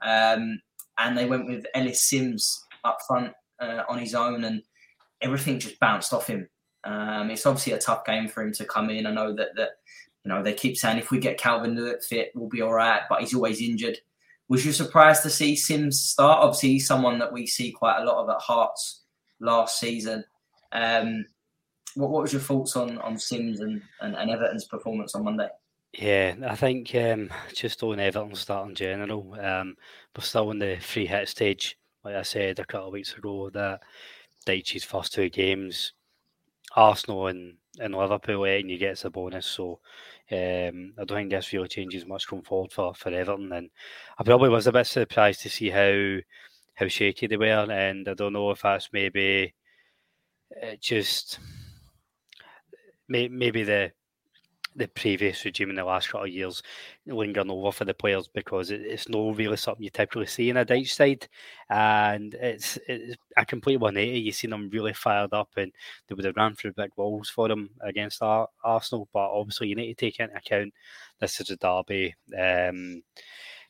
um, and they went with Ellis Simms up front uh, on his own, and everything just bounced off him. Um, it's obviously a tough game for him to come in. I know that that you know they keep saying if we get Calvert Lewin fit, we'll be all right, but he's always injured. Was you surprised to see Simms start? Obviously, someone that we see quite a lot of at Hearts last season. Um, what, what was your thoughts on on Simms and, and, and Everton's performance on Monday? Yeah, I think um, just on Everton start in general, um, we're still in the free hit stage. Like I said a couple of weeks ago, that Dyche's first two games, Arsenal and, and Liverpool, and he gets a bonus. So um, I don't think this really changes much going forward for, for Everton. And I probably was a bit surprised to see how how shaky they were, and I don't know if that's maybe uh, just maybe the the previous regime in the last couple of years lingering over for the players because it, it's not really something you typically see in a Dyche side. And it's, it's a complete 180. You see them really fired up and they would have ran through big walls for them against our, Arsenal. But obviously, you need to take into account this is a derby. Um,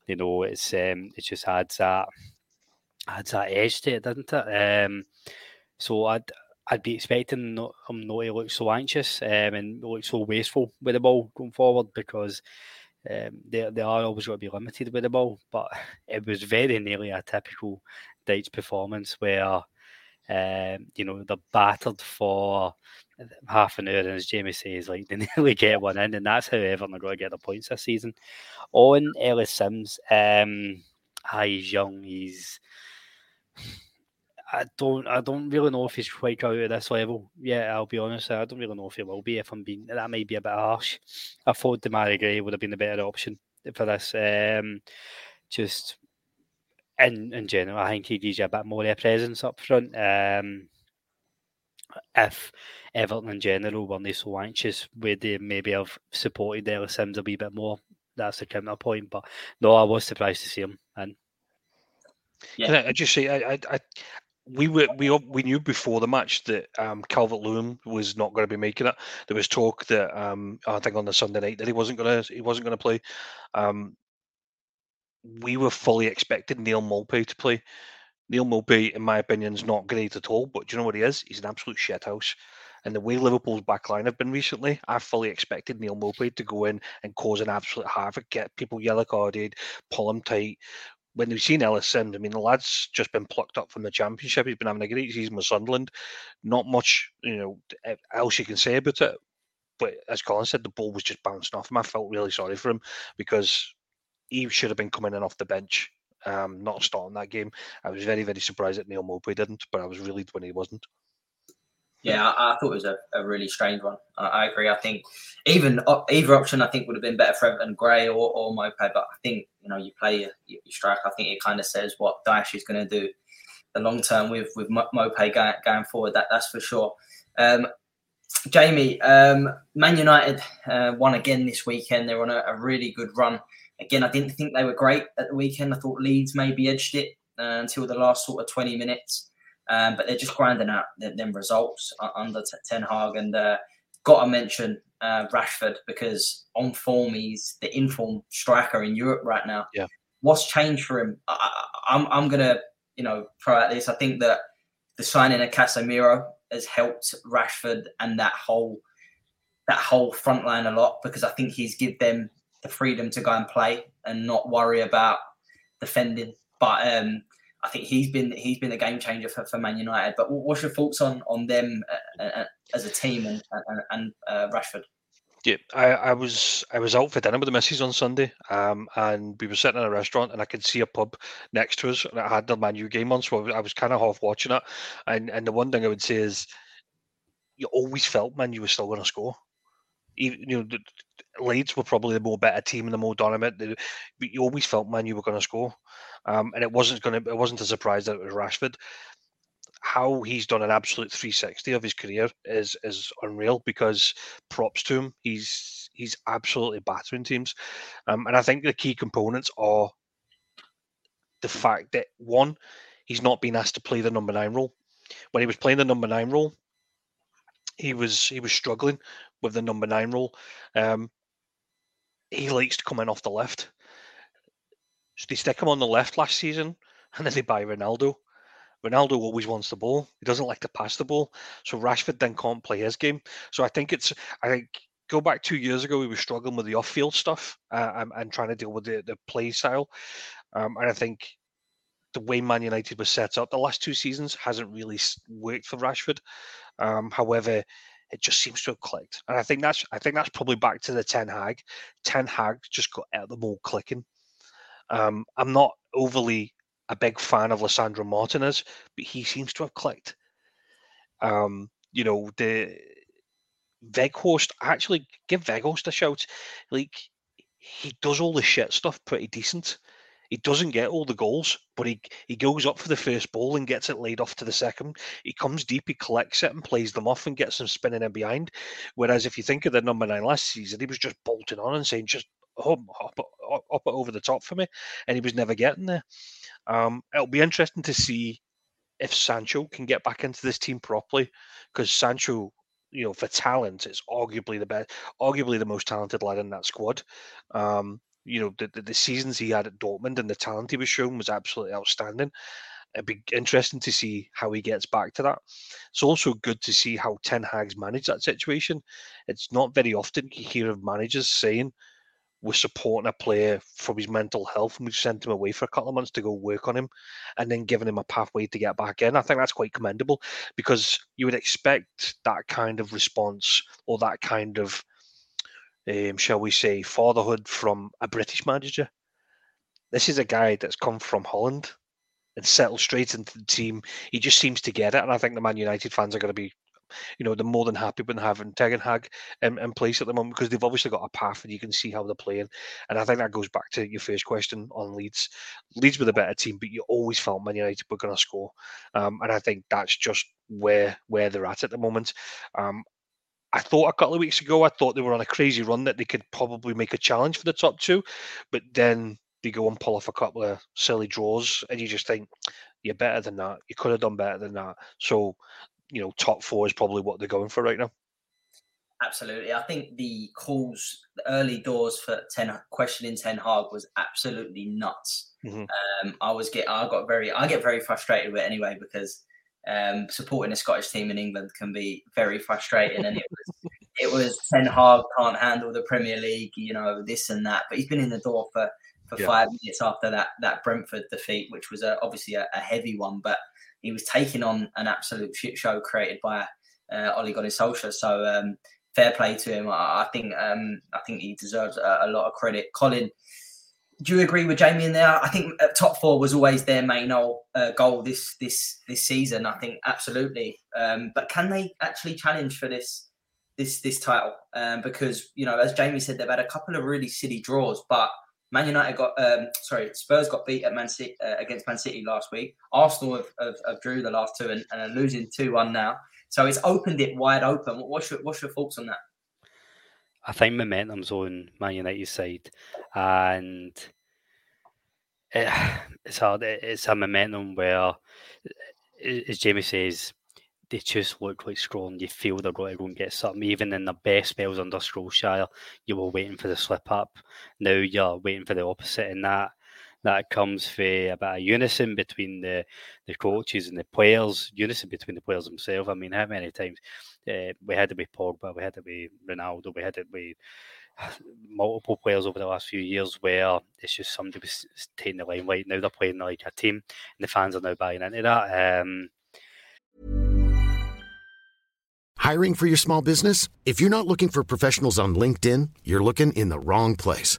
you know, it's um, it just adds that adds that edge to it, doesn't it? Um, so I'd I'd be expecting not, him not to look so anxious um, and look so wasteful with the ball going forward because um, they, they are always going to be limited with the ball. But it was very nearly a typical Dyche performance where, um, you know, they're battered for half an hour, and as Jamie says, like they nearly get one in, and that's how Everton are going to get the points this season. On Ellis Simms, um, ah, he's young, he's I don't I don't really know if he's quite out at this level. Yeah, I'll be honest. I don't really know if he will be. If I'm being that might be a bit harsh. I thought Demarai Gray would have been the better option for this. Um, just in in general, I think he gives you a bit more of a presence up front. Um, if Everton in general weren't so anxious, would they maybe have supported Ellis Simms a wee bit more? That's the counterpoint. But no, I was surprised to see him. And yeah, Can I just say I, I we were we we knew before the match that um, Calvert Lewin was not going to be making it. There was talk that um, I think on the Sunday night that he wasn't going to he wasn't to play. Um, we were fully expecting Neal Maupay to play. Neal Maupay, in my opinion, is not great at all. But do you know what he is? He's an absolute shithouse. And the way Liverpool's backline have been recently, I fully expected Neal Maupay to go in and cause an absolute havoc, get people yellow carded, pull them tight, when we've seen Ellis Simms, I mean, the lad's just been plucked up from the championship. He's been having a great season with Sunderland. Not much, you know, else you can say about it. But as Colin said, the ball was just bouncing off him. I felt really sorry for him because he should have been coming in off the bench, um, not starting that game. I was very, very surprised that Neal Maupay didn't, but I was relieved when he wasn't. Yeah, I, I, thought it was a, a really strange one. I, I, agree. I think even either option I think would have been better for Everton, Gray or, or Maupay. But I think you know you play your, your strike. I think it kind of says what Dyche is going to do the long term with with Maupay going, going forward. That that's for sure. Um, Jamie, um, Man United uh, won again this weekend. They're on a, a, really good run. Again, I didn't think they were great at the weekend. I thought Leeds maybe edged it uh, until the last sort of 20 minutes. Um, but they're just grinding out them, results under Ten Hag. And uh, got to mention uh, Rashford because on form, he's the informed striker in Europe right now. Yeah. What's changed for him? I, am I'm, I'm going to, you know, throw out this. I think that the signing of Casemiro has helped Rashford and that whole that whole front line a lot because I think he's give them the freedom to go and play and not worry about defending. But um, I think he's been he's been a game changer for, for Man United. But what's your thoughts on on them uh, uh, as a team and and, uh, Rashford? Yeah, I, I was I was out for dinner with the missus on Sunday, um, and we were sitting in a restaurant, and I could see a pub next to us, and it had the Man U game on, so I was, I kind of half watching it. And and the one thing I would say is, you always felt Man U was still going to score. Even, you know, Leeds were probably the more better team and the more dominant, you always felt Man you were going to score, um, and it wasn't going to. It wasn't a surprise that it was Rashford how he's done an absolute 360 of his career is is unreal because props to him. He's he's absolutely battering teams, um, and I think the key components are the fact that one, he's not been asked to play the number nine role. When he was playing the number nine role, he was he was struggling with the number nine role. Um, he likes to come in off the left. So they stick him on the left last season, and then they buy Ronaldo. Ronaldo always wants the ball. He doesn't like to pass the ball. So Rashford then can't play his game. So I think it's I think go back two years ago, we were struggling with the off-field stuff uh, and, and, trying to deal with the, the play style. Um, and I think the way Man United was set up the last two seasons hasn't really worked for Rashford. Um, however, it just seems to have clicked, and I think that's I think that's probably back to the Ten Hag. Ten Hag just got out of the mold clicking. Um, I'm not overly a big fan of Lisandro Martinez, but he seems to have clicked. Um, you know, the Weghorst, actually give Weghorst a shout. Like, he does all the shit stuff pretty decent. He doesn't get all the goals, but he, he goes up for the first ball and gets it laid off to the second. He comes deep, he collects it and plays them off and gets them spinning in behind. Whereas if you think of the number nine last season, he was just bolting on and saying, just hop, hop, hop, hop over the top for me. And he was never getting there. Um, it'll be interesting to see if Sancho can get back into this team properly because Sancho, you know, for talent, is arguably the best, arguably the most talented lad in that squad. Um, you know, the, the, the seasons he had at Dortmund and the talent he was shown was absolutely outstanding. It'd be interesting to see how he gets back to that. It's also good to see how Ten Hag's managed that situation. It's not very often you hear of managers saying, we're supporting a player from his mental health and we've sent him away for a couple of months to go work on him and then giving him a pathway to get back in. I think that's quite commendable because you would expect that kind of response or that kind of, um, shall we say, fatherhood from a British manager. This is a guy that's come from Holland and settled straight into the team. He just seems to get it. And I think the Man United fans are going to be you know, they're more than happy with having Ten Hag in, in place at the moment because they've obviously got a path and you can see how they're playing. And I think that goes back to your first question on Leeds. Leeds were the better team, but you always felt Man United were going to score. Um, and I think that's just where where they're at at the moment. Um, I thought a couple of weeks ago, I thought they were on a crazy run that they could probably make a challenge for the top two, but then they go and pull off a couple of silly draws, and you just think you're better than that. You could have done better than that. So you know, top four is probably what they're going for right now. Absolutely. I think the calls, the early doors for ten questioning Ten Hag was absolutely nuts. Mm-hmm. Um, I was get, I got very, I get very frustrated with it anyway because um, supporting a Scottish team in England can be very frustrating, and it was, it was Ten Hag can't handle the Premier League, you know, this and that. But he's been in the door for for yeah. five minutes after that that Brentford defeat, which was a, obviously a, a heavy one, but he was taking on an absolute shit show created by uh, Ole Gunnar Solskjaer. So um, fair play to him. I, I think um, I think he deserves a, a, lot of credit. Colin, do you agree with Jamie in there? I think top four was always their main uh, goal this this this season. I think absolutely. Um, but can they actually challenge for this this this title? Um, because you know, as Jamie said, they've had a couple of really silly draws, but Man United got um, sorry, Spurs got beat at Man City uh, against Man City last week. Arsenal have, have, have drew the last two and, and are losing two one now. So it's opened it wide open. What's your what's your thoughts on that? I think momentum's on Man United's side, and it, it's hard. It's a momentum where, as Jamie says, they just look like strong. You feel they're going to go and get something. Even in the best spells under Solskjaer, you were waiting for the slip up. Now you're waiting for the opposite, and that that comes for a bit of unison between the, the coaches and the players, unison between the players themselves. I mean, how many times uh, we had to be Pogba, we had to be Ronaldo, we had to be multiple players over the last few years where it's just somebody was taking the limelight. Now they're playing like a team, and the fans are now buying into that. Um, Hiring for your small business? If you're not looking for professionals on LinkedIn, you're looking in the wrong place.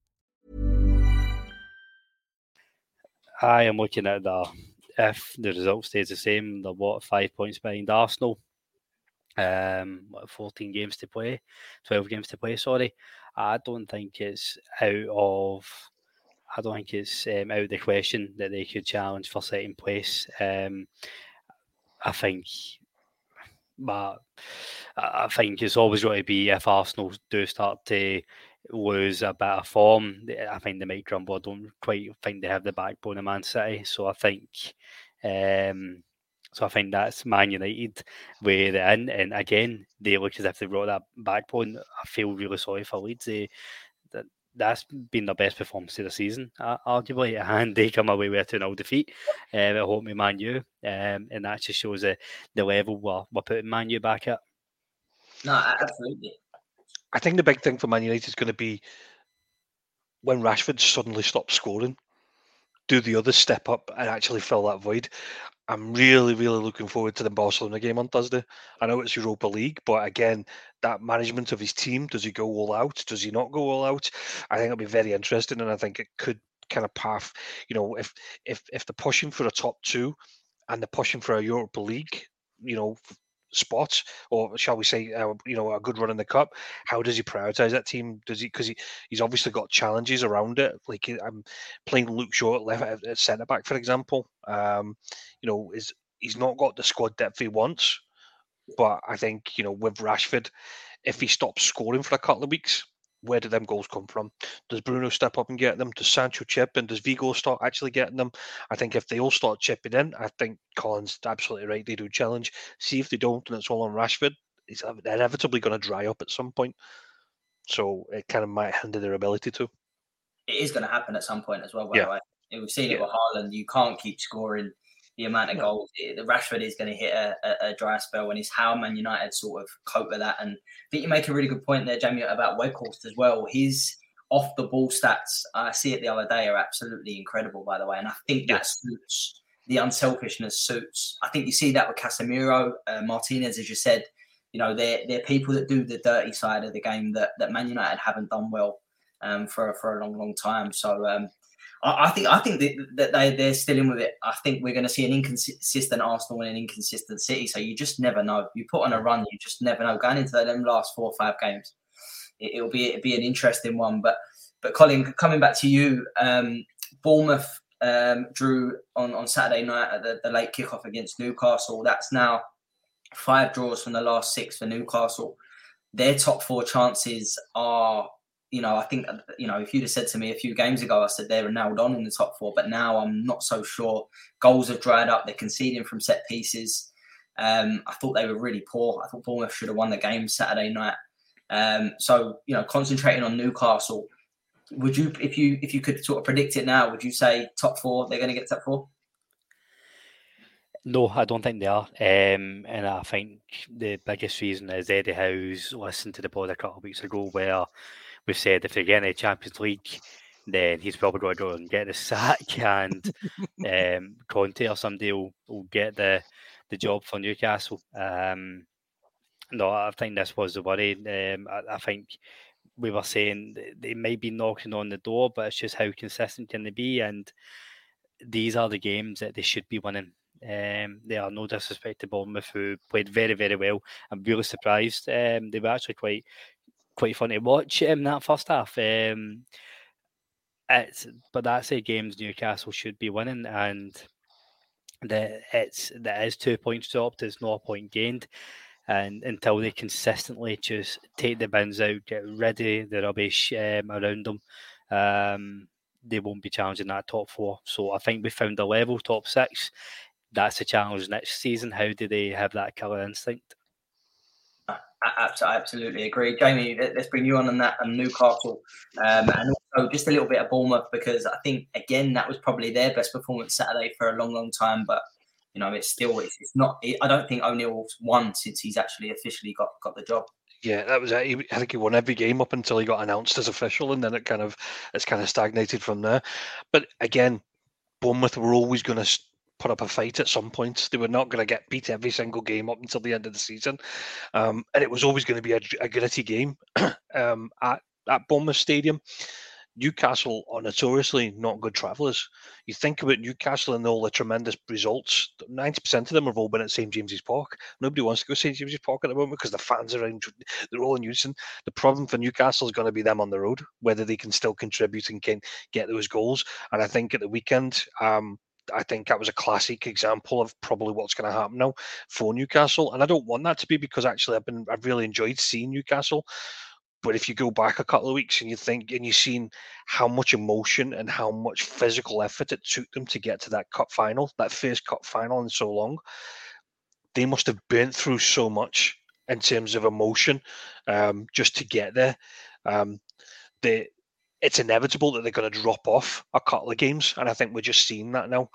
I am looking at the if the result stays the same, they're what five points behind Arsenal. Um, what, 14 games to play, 12 games to play. Sorry, I don't think it's out of. I don't think it's um, out of the question that they could challenge for second place. Um, I think, but I think it's always going to be if Arsenal do start to lose a bit of form, I think they might crumble. I don't quite think they have the backbone of Man City, so I think. Um, so I think that's Man United where they're in, and again they look as if they've got that backbone. I feel really sorry for Leeds. They, that that's been their best performance of the season, arguably, and they come away with a 2 0 defeat uh, at home to Man U, um, and that just shows the, the level we're, we're putting Man U back at. No, absolutely. I think the big thing for Man United is going to be when Rashford suddenly stops scoring. Do the others step up and actually fill that void? I'm really, really looking forward to the Barcelona game on Thursday. I know it's Europa League, but again, that management of his team, does he go all out? Does he not go all out? I think it'll be very interesting, and I think it could kind of path. You know, if if if they're pushing for a top two, and they're pushing for a Europa League, you know, spot, or shall we say, uh, you know, a good run in the cup. How does he prioritize that team? Does he because he, he's obviously got challenges around it. Like I'm playing Luke Shaw at left at centre back, for example. Um, you know, is he's not got the squad depth he wants. But I think you know with Rashford, if he stops scoring for a couple of weeks, where do them goals come from? Does Bruno step up and get them? Does Sancho chip and does Vigo start actually getting them? I think if they all start chipping in, I think Colin's absolutely right. They do challenge. See if they don't, and it's all on Rashford. He's inevitably going to dry up at some point. So it kind of might hinder their ability to. It is going to happen at some point as well. By yeah. way, we've seen it yeah. with Haaland. You can't keep scoring the amount of goals. The Rashford is going to hit a, a, a, dry spell, and it's how Man United sort of cope with that. And I think you make a really good point there, Jamie, about Weghorst as well. His off the ball stats, I see it the other day, are absolutely incredible, by the way. And I think that suits the unselfishness suits. I think you see that with Casemiro, uh, Martinez, as you said. You know, they're they're people that do the dirty side of the game that that Man United haven't done well um, for for a long, long time. So um, I, think I think that they they're still in with it. I think we're going to see an inconsistent Arsenal and an inconsistent City. So you just never know. You put on a run, you just never know. Going into them last four or five games, it, will be it'll be an interesting one. But but Colin, coming back to you, um, Bournemouth um, drew on, on Saturday night at the, the late kickoff against Newcastle. That's now five draws from the last six for Newcastle. Their top four chances are you know, I think you know if you'd have said to me a few games ago, I said they were nailed on in the top four, but now I'm not so sure. Goals have dried up. They're conceding from set pieces. Um, I thought they were really poor. I thought Bournemouth should have won the game Saturday night. Um, so you know, concentrating on Newcastle, would you, if you if you could sort of predict it now, would you say top four? They're going to get top four. No, I don't think they are. Um, and I think the biggest reason is Eddie Howe's listened to the pod a couple of weeks ago where we've said if they get in the Champions League, then he's probably going to go and get the sack, and um, Conte or somebody will, will get the the job for Newcastle. Um, no, I think this was the worry. Um, I, I, think we were saying they might be knocking on the door, but it's just how consistent can they be? And these are the games that they should be winning. Um, they are no disrespect to Bournemouth, who played very, very well. I'm really surprised. Um, they were actually quite quite fun to watch in that first half. Um, it's but that's a games Newcastle should be winning, and that it's that is two points dropped. It's not a point gained, and until they consistently just take the bins out, get ready the rubbish um, around them, um, they won't be challenging that top four. So I think we found a level top six. That's the challenge next season. How do they have that killer instinct? I absolutely agree, Jamie. Let's bring you on on that and Newcastle, um, and also just a little bit of Bournemouth because I think again that was probably their best performance Saturday for a long, long time. But you know, it's still it's, it's not. It, I don't think O'Neil's won since he's actually officially got got the job. Yeah, that was. I think he won every game up until he got announced as official, and then it kind of it's kind of stagnated from there. But again, Bournemouth were always going to put up a fight at some point. They were not going to get beat every single game up until the end of the season, um, and it was always going to be a, a gritty game um, at at Bournemouth Stadium. Newcastle are notoriously not good travellers. You think about Newcastle and all the tremendous results. Ninety percent of them have all been at St James's Park. Nobody wants to go to St James's Park at the moment because the fans are in, they're all in unison. The problem for Newcastle is going to be them on the road, whether they can still contribute and can get those goals. And I think at the weekend, um, I think that was a classic example of probably what's going to happen now for Newcastle. And I don't want that to be because actually I've been I've really enjoyed seeing Newcastle. But if you go back a couple of weeks and you think and you've seen how much emotion and how much physical effort it took them to get to that cup final, that first cup final in so long, they must have burnt through so much in terms of emotion um, just to get there. Um, they it's inevitable that they're going to drop off a couple of games, and I think we're just seeing that now.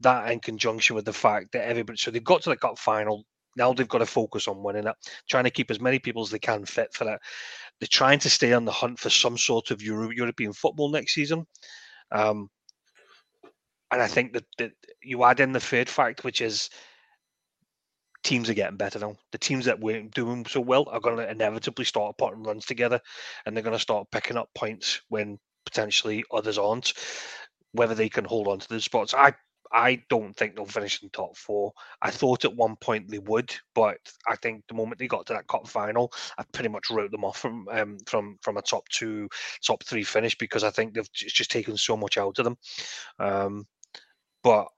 That in conjunction with the fact that everybody, so they've got to the cup final. Now they've got to focus on winning it, trying to keep as many people as they can fit for it. They're trying to stay on the hunt for some sort of Euro- European football next season. Um, and I think that, that you add in the third fact, which is teams are getting better now. The teams that weren't doing so well are going to inevitably start putting runs together, and they're going to start picking up points when potentially others aren't. Whether they can hold on to the spots, I I don't think they'll finish in top four. I thought at one point they would, but I think the moment they got to that cup final, I pretty much wrote them off from um, from from a top two, top three finish because I think they've just taken so much out of them. Um, but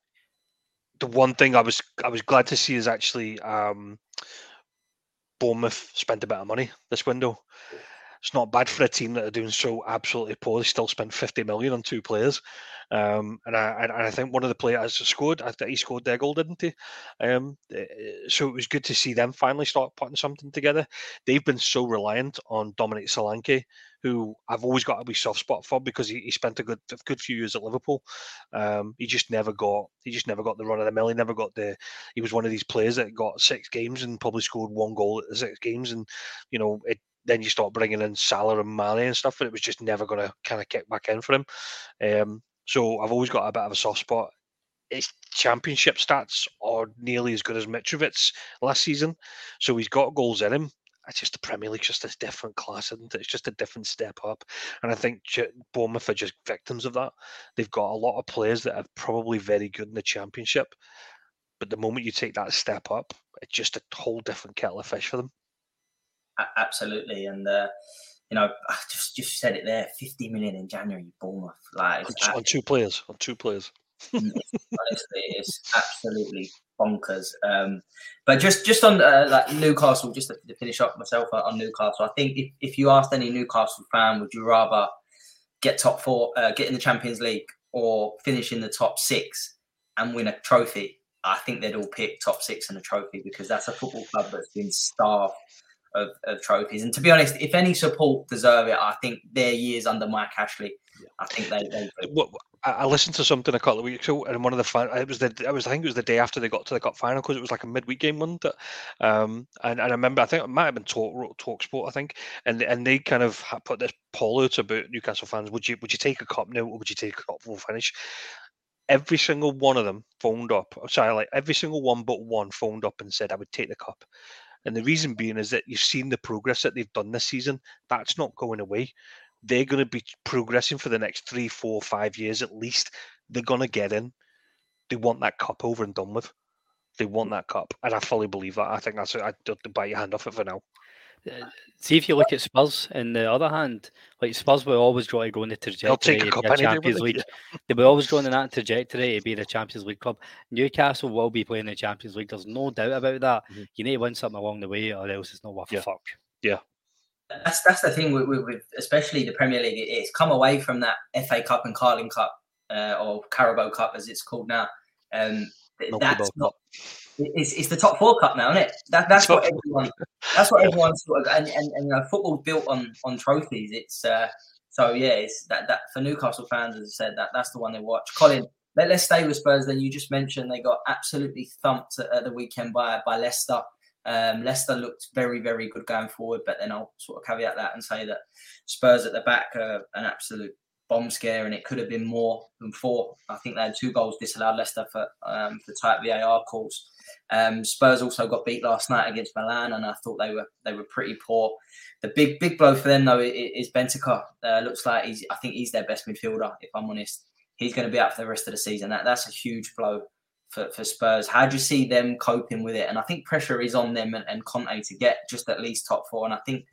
the one thing I was I was glad to see is actually um, Bournemouth spent a bit of money this window. It's not bad for a team that are doing so absolutely poor. They still spent 50 million on two players. Um, and I and I think one of the players scored. I think he scored their goal, didn't he? Um, eh, so it was good to see them finally start putting something together. They've been so reliant on Dominic Solanke, who I've always got a wee soft spot for because he, he spent a good a good few years at Liverpool. Um, he just never got he just never got the run of the mill. He never got the he was one of these players that got six games and probably scored one goal at the six games, and you know it. Then you start bringing in Salah and Mane and stuff, and it was just never going to kind of kick back in for him. Um, so I've always got a bit of a soft spot. His championship stats are nearly as good as Mitrovic's last season, so he's got goals in him it's just the Premier League's just a different class, isn't it? It's just a different step up. And I think Bournemouth are just victims of that. They've got a lot of players that are probably very good in the Championship, but the moment you take that step up, it's just a whole different kettle of fish for them. Absolutely, and uh, you know, I just just said it there. Fifty million in January, Bournemouth, like on, on two players, on two players. honestly, it's absolutely bonkers. Um, but just just on uh, like Newcastle, just to, to finish up myself on Newcastle, I think if, if you asked any Newcastle fan, would you rather get top four, uh, get in the Champions League, or finish in the top six and win a trophy? I think they'd all pick top six and a trophy because that's a football club that's been starved of, of trophies. And to be honest, if any support deserve it, I think their years under Mike Ashley. I think they. they I listened to something a couple of weeks ago, and one of the fan, it was the, it was I think it was the day after they got to the cup final because it was like a midweek game, one. Um, and, and I remember I think it might have been Talk Talk Sport, I think, and and they kind of put this poll out about Newcastle fans: would you would you take a cup now, or would you take a cup full finish? Every single one of them phoned up. Sorry, like every single one but one phoned up and said I would take the cup. And the reason being is that you've seen the progress that they've done this season. That's not going away. They're going to be progressing for the next three, four, five years at least. They're going to get in. They want that cup over and done with. They want that cup, and I fully believe that. I think that's. I don't bite your hand off it for now. Uh, see if you look at Spurs. In the other hand, like Spurs were always trying to go in the trajectory take a cup of the Champions League. they were always going in that trajectory to be the Champions League club. Newcastle will be playing the Champions League. There's no doubt about that. Mm-hmm. You need to win something along the way, or else it's not worth yeah. a fuck. Yeah. That's that's the thing with, with, with, especially the Premier League. It's come away from that FA Cup and Carling Cup, uh, or Carabao Cup as it's called now. Um, that's not. It's, it's the top four cup now, isn't it? That, that's what everyone. That's what everyone sort of and, and, and you know, football's built on on trophies. It's uh, so yeah, it's that that for Newcastle fans, as I said, that that's the one they watch. Colin, let, us stay with Spurs. Then you just mentioned they got absolutely thumped at, at the weekend by by Leicester. Um, Leicester looked very, very good going forward, but then I'll sort of caveat that and say that Spurs at the back are an absolute bomb scare, and it could have been more than four. I think they had two goals disallowed Leicester for um, for tight VAR calls. Um, Spurs also got beat last night against Milan, and I thought they were they were pretty poor. The big big blow for them though is Bentancur. Uh, looks like he's I think he's their best midfielder. If I'm honest, he's going to be out for the rest of the season. That that's a huge blow for, for Spurs. How do you see them coping with it? And I think pressure is on them and, and Conte to get just at least top four. And I think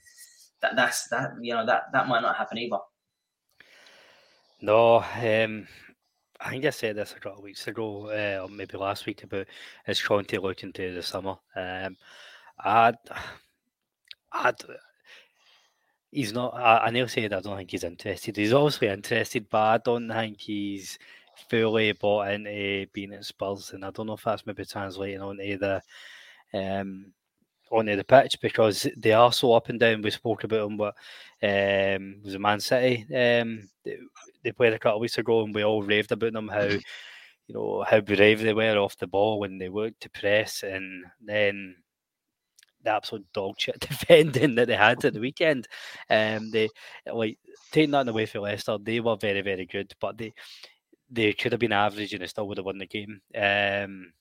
that that's that you know that that might not happen either. No, um, I think I said this a couple of weeks ago, uh, or maybe last week about is Conte looking to the summer. Um, I'd, I'd, he's not. I, I never said I don't think he's interested. He's obviously interested, but I don't think he's fully bought into being at Spurs, and I don't know if that's maybe translating onto the um, onto the pitch because they are so up and down. We spoke about them, but um, was a Man City. Um, they, they, played a couple of weeks ago, and we all raved about them how you know how brave they were off the ball when they worked to press, and then the absolute dog shit defending that they had at the weekend. Um, they like taking that away from Leicester, they were very very good, but they they could have been average and they still would have won the game. Um,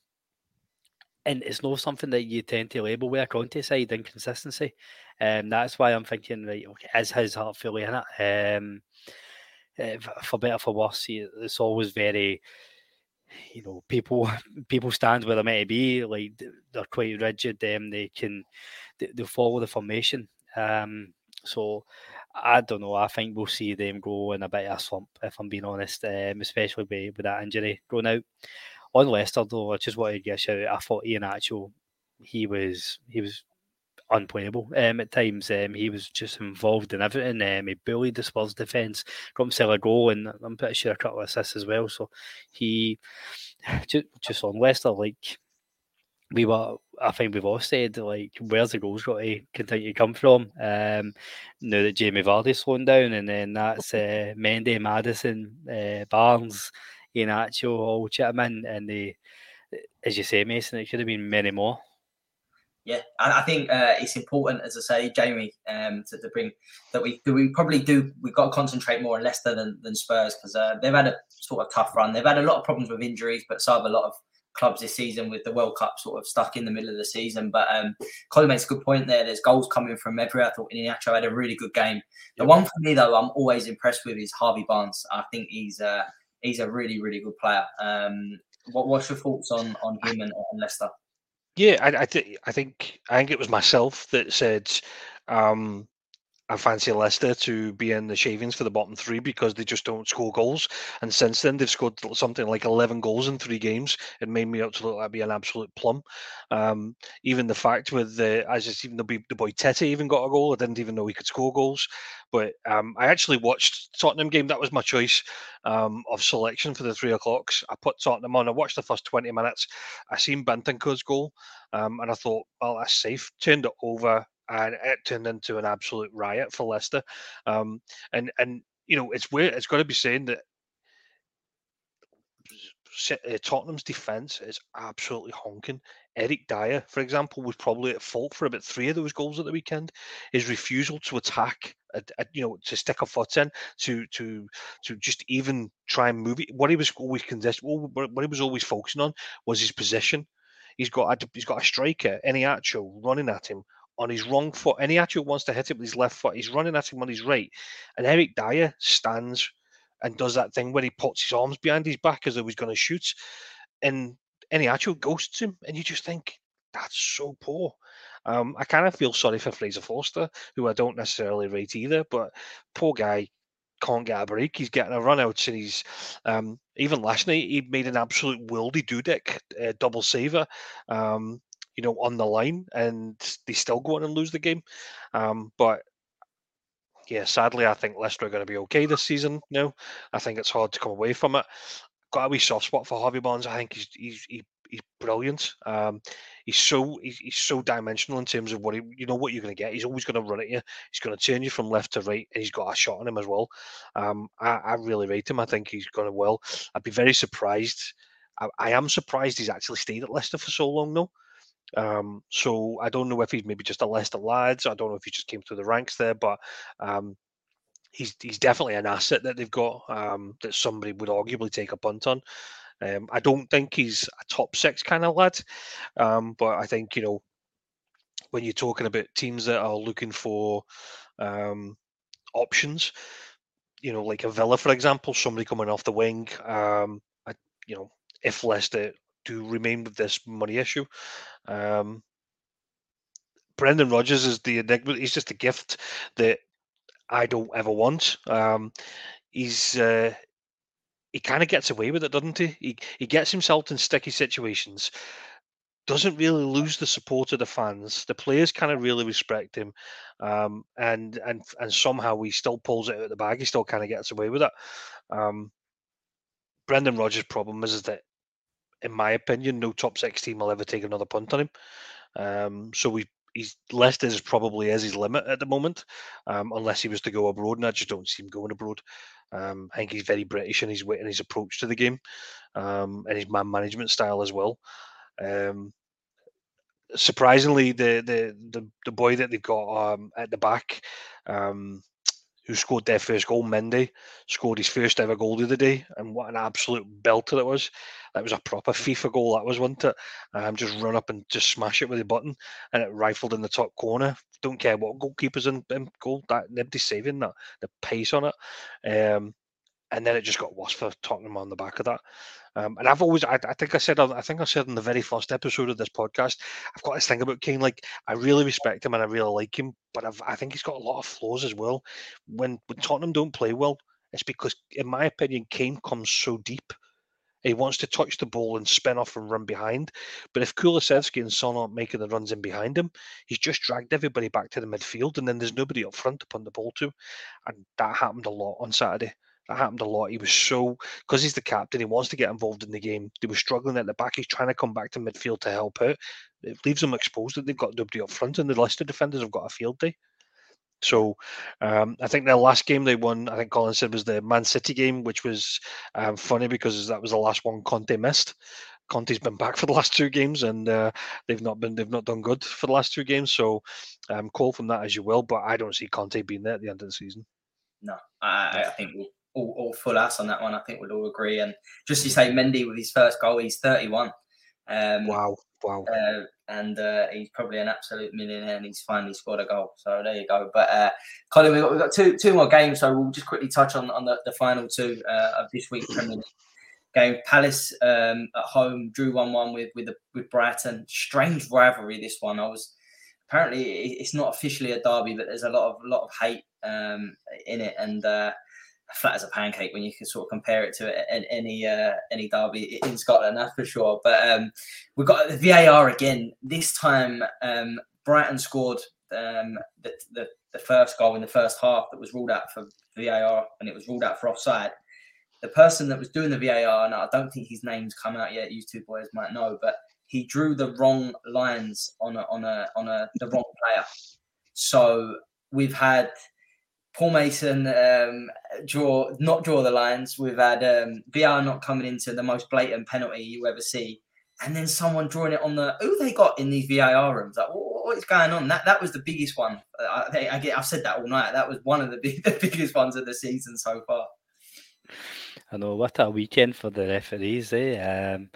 and it's not something that you tend to label with a Conte side inconsistency. Um, that's why I'm thinking, right, okay, is his heart fully in it? Um, uh, for better for worse, it's always very, you know, people people stand where meant to be. Like they're quite rigid. Um, they can they, they follow the formation. Um, so I don't know. I think we'll see them go in a bit of a slump, if I'm being honest, um, especially with, with that injury going out. On Leicester, though, I just wanted to get a shout out. I thought Iheanacho, he was he was unplayable um, at times. Um, he was just involved in everything. Um, he bullied the Spurs defence, got himself a goal, and I'm pretty sure a couple of assists as well. So he just, just on Leicester, like we were, I think we've all said, like, where's the goals got to continue to come from? Um, now that Jamie Vardy's slowing down, and then that's uh, Mendy, Maddison, uh, Barnes, Iheanacho all chip in, and they, as you say, Mason, it should have been many more. Yeah, I, I think uh, it's important, as I say, Jamie, um, to, to, bring that we we probably do. We've got to concentrate more on Leicester than, than Spurs because uh, they've had a sort of tough run. They've had a lot of problems with injuries, but so have a lot of clubs this season with the World Cup sort of stuck in the middle of the season. But um, Colin makes a good point there. There's goals coming from everywhere. I thought Iheanacho had a really good game. The one for me though, I'm always impressed with is Harvey Barnes. I think he's uh, he's a really really good player. Um, what, what's your thoughts on on him and, and Leicester? Yeah, I, I, th- I think I think it was myself that said um, I fancy Leicester to be in the shavings for the bottom three because they just don't score goals. And since then, they've scored something like 11 goals in three games. It made me out to look like be an absolute plum. Um, even the fact with the, as just even the, the boy Tete even got a goal. I didn't even know he could score goals. But um, I actually watched Tottenham game. That was my choice um, of selection for the three o'clocks. I put Tottenham on. I watched the first 20 minutes. I seen Bentancur's goal. Um, and I thought, well, that's safe. Turned it over and it turned into an absolute riot for Leicester. Um, and and you know it's weird. It's got to be saying that uh, Tottenham's defense is absolutely honking. Eric Dier, for example, was probably at fault for about three of those goals at the weekend. His refusal to attack, you know, to stick a foot in, to to to just even try and move it. What he was always contest, what he was always focusing on was his position. He's got a, he's got a striker, Iheanacho, running at him on his wrong foot, and he actually wants to hit it with his left foot. He's running at him on his right, and Eric Dier stands and does that thing where he puts his arms behind his back as though he's going to shoot, and Iheanacho ghosts him, and you just think that's so poor. Um, I kind of feel sorry for Fraser Forster, who I don't necessarily rate either, but poor guy can't get a break. He's getting a run out, and he's um, even last night he made an absolute wildy Dudek uh, double saver, um, you know, on the line, and they still go on and lose the game. Um, but yeah, sadly, I think Leicester are going to be okay this season. Now, I think it's hard to come away from it. Got a wee soft spot for Harvey Barnes. I think he's he's he, he's brilliant. Um, he's so he's, he's so dimensional in terms of what he, you know what you're going to get. He's always going to run at you. He's going to turn you from left to right, and he's got a shot on him as well. Um, I, I really rate him. I think he's going to well. I'd be very surprised. I, I am surprised he's actually stayed at Leicester for so long though. Um, so I don't know if he's maybe just a Leicester lads. I don't know if he just came through the ranks there, but um, he's he's definitely an asset that they've got um, that somebody would arguably take a punt on. Um, I don't think he's a top six kind of lad, um, but I think you know when you're talking about teams that are looking for um, options, you know, like a Villa, for example, somebody coming off the wing. Um, I, you know, if Leicester do remain with this money issue, um, Brendan Rodgers is the enigma. He's just a gift that I don't ever want. Um, he's uh, he kind of gets away with it, doesn't he? He he gets himself in sticky situations. Doesn't really lose the support of the fans. The players kind of really respect him, um, and and and somehow he still pulls it out of the bag. He still kind of gets away with it. Um, Brendan Rodgers' problem is that, in my opinion, no top six team will ever take another punt on him. Um, so we he's listed as probably as his limit at the moment, um, unless he was to go abroad, and I just don't see him going abroad. Um, I think he's very British in his and his approach to the game, um, and his man management style as well. Um, surprisingly, the, the the the boy that they've got um, at the back, um, who scored their first goal, Mendy, scored his first ever goal the other day, and what an absolute belter it was. That was a proper FIFA goal, that was, wasn't it? Um, just run up and just smash it with a button, and it rifled in the top corner. Don't care what goalkeeper's in, in goal, that nobody's saving that. The pace on it. Um, and then it just got worse for Tottenham on the back of that. Um, and I've always, I, I, think I said, I think I said in the very first episode of this podcast, I've got this thing about Kane. Like, I really respect him and I really like him, but I've, I think he's got a lot of flaws as well. When when Tottenham don't play well, it's because, in my opinion, Kane comes so deep. He wants to touch the ball and spin off and run behind. But if Kulusevski and Son aren't making the runs in behind him, he's just dragged everybody back to the midfield, and then there's nobody up front to punt the ball to. And that happened a lot on Saturday. That happened a lot. He was so because he's the captain. He wants to get involved in the game. They were struggling at the back. He's trying to come back to midfield to help out. It leaves them exposed that they've got nobody up front, and the Leicester defenders have got a field day. So um, I think their last game they won, I think Colin said was the Man City game, which was um, funny because that was the last one Conte missed. Conte's been back for the last two games, and uh, they've not been they've not done good for the last two games. So um, call from that as you will, but I don't see Conte being there at the end of the season. No, I, I think all, all full ass on that one. I think we'd all agree. And just to say, Mendy with his first goal, he's 31. Um, wow, wow. Uh, and uh, he's probably an absolute millionaire, and he's finally scored a goal. So there you go. But uh, Colin, we've got, we've got two two more games, so we'll just quickly touch on on the, the final two uh, of this week's Premier League game. Palace um, at home drew one one with with the, with Brighton. Strange rivalry this one. I was apparently it's not officially a derby, but there's a lot of lot of hate um, in it, and uh, flat as a pancake when you can sort of compare it to any uh, any derby in Scotland, that's for sure. But um, we've got the VAR again. This time, um, Brighton scored um, the, the, the first goal in the first half that was ruled out for VAR, and it was ruled out for offside. The person that was doing the VAR, and I don't think his name's come out yet. You two boys might know, but he drew the wrong lines on a on a on a the wrong player. So we've had Paul Mason um, draw not draw the lines. We've had um, VR not coming into the most blatant penalty you ever see, and then someone drawing it on the who they got in these VAR rooms. Like, what, is going on? That that was the biggest one. I, I get. I've said that all night. That was one of the, big, the biggest ones of the season so far. I know what a weekend for the referees, eh? Um,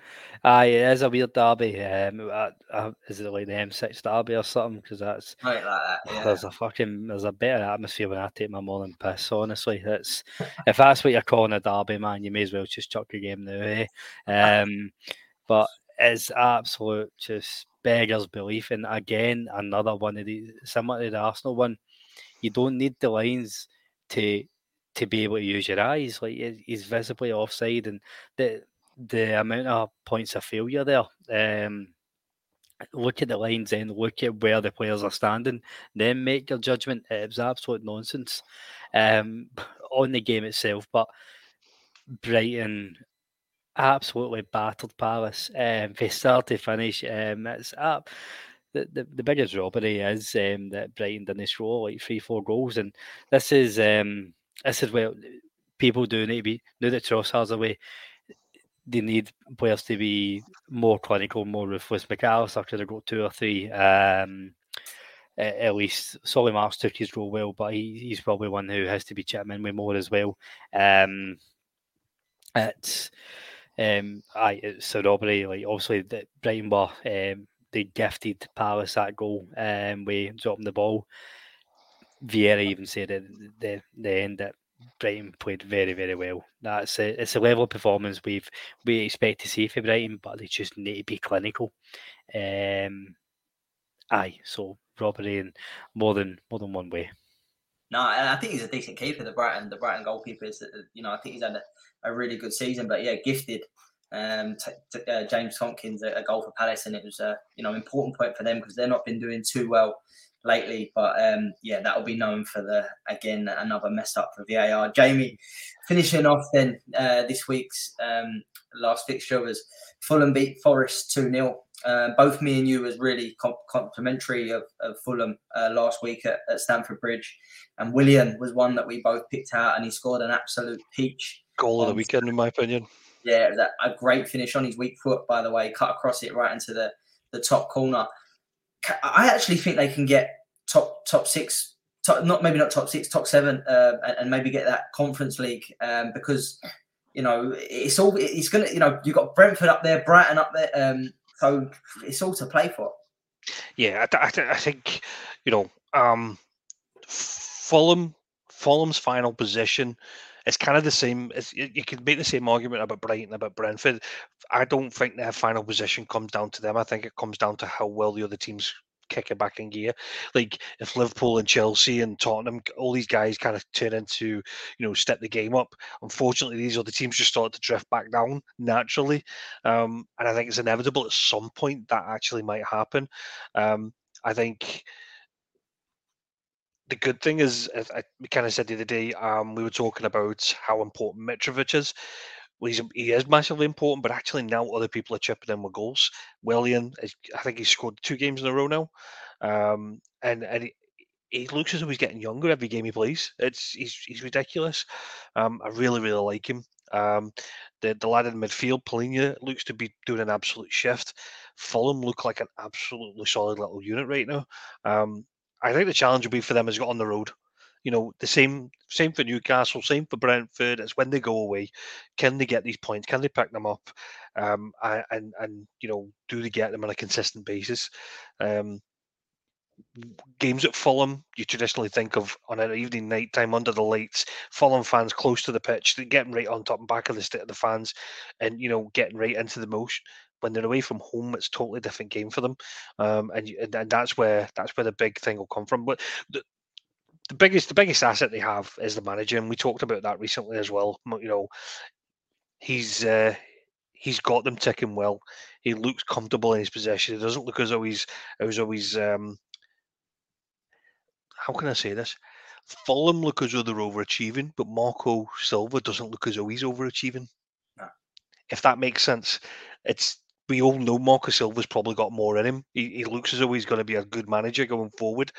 aye, it is a weird derby. Um, uh, uh, is it like the M6 derby or something? Because that's right, like that. Yeah. There's a fucking there's a better atmosphere when I take my morning piss. Honestly, that's if that's what you're calling a derby, man, you may as well just chuck your game now, eh? Um, but it's absolute just beggars belief. And again, another one of these similar to the Arsenal one. You don't need the lines to to be able to use your eyes. Like he's visibly offside, and the the amount of points of failure there. Um, look at the lines and look at where the players are standing, then make your judgment. It was absolute nonsense um, on the game itself, but Brighton absolutely battered Palace um, from start to finish. Um, it's up. The, the, the biggest robbery is um, that Brighton didn't score like three, four goals, and this is um, this is where people do need to be now that Trossard's away they need players to be more clinical, more ruthless. Mac Allister could have got two or three. Um, at least Solly March took his role well, but he, he's probably one who has to be chipping in with more as well. Um, it's um, I it's a robbery. Like obviously, the Brighton were um, they gifted Palace that goal um, with dropping the ball. Vieira even said at the the end that Brighton played very, very well. That's a, it's a level of performance we've we expect to see for Brighton, but they just need to be clinical. Um, aye, so robbery in more than more than one way. No, I think he's a decent keeper. The Brighton, the Brighton goalkeeper is, you know, I think he's had a, a really good season. But yeah, gifted. Um, t- t- uh, James Tomkins a, a, goal for Palace, and it was a you know important point for them because they've not been doing too well lately. But um, yeah, that will be known for the again another mess up for VAR. Jamie, finishing off then uh, this week's um, last fixture was Fulham beat Forest two 0 uh, both me and you was really comp- complimentary of, of Fulham uh, last week at, at, Stamford Bridge, and Willian was one that we both picked out, and he scored an absolute peach goal of the weekend, in my opinion. Yeah, a, a great finish on his weak foot, by the way, cut across it right into the the top corner. I actually think they can get top top six, top, not maybe not top six, top seven, uh, and, and, maybe get that Conference League um, because you know it's all it's gonna you know you've got Brentford up there, Brighton up there, um, so it's all to play for. Yeah, I, I, I think you know um, Fulham Fulham's final position it's kind of the same. It's, you could make the same argument about Brighton, about Brentford. I don't think their final position comes down to them. I think it comes down to how well the other teams kick it back in gear. Like if Liverpool and Chelsea and Tottenham, all these guys kind of turn into, you know, step the game up. Unfortunately, these other teams just start to drift back down naturally, um, and I think it's inevitable at some point that actually might happen. Um, I think the good thing is, as I, we kind of said the other day, um, we were talking about how important Mitrovic is. Well, he's, he is massively important, but actually now other people are chipping in with goals. Willian, I think he's scored two games in a row now, um, and and he, he, looks as though he's getting younger every game he plays. It's he's he's ridiculous. Um, I really really like him. Um, the the lad in midfield, Palhinha, looks to be doing an absolute shift. Fulham look like an absolutely solid little unit right now. Um, I think the challenge will be for them is on the road. You know, the same same for Newcastle, same for Brentford. It's when they go away, can they get these points? Can they pick them up? Um, and and you know, do they get them on a consistent basis? Um, games at Fulham, you traditionally think of on an evening night time under the lights, Fulham fans close to the pitch, getting right on top and back of the state of the fans, and you know getting right into the motion when they're away from home, it's totally different game for them, um, and, and and that's where that's where the big thing will come from. But the, the biggest the biggest asset they have is the manager, and we talked about that recently as well. You know, he's uh, he's got them ticking well. He looks comfortable in his possession. He doesn't look as though he's as though he's um, how can I say this? Fulham look as though they're overachieving, but Marco Silva doesn't look as though he's overachieving. If that makes sense, it's we all know Marcus Silva's probably got more in him. He, he looks as though he's going to be a good manager going forward,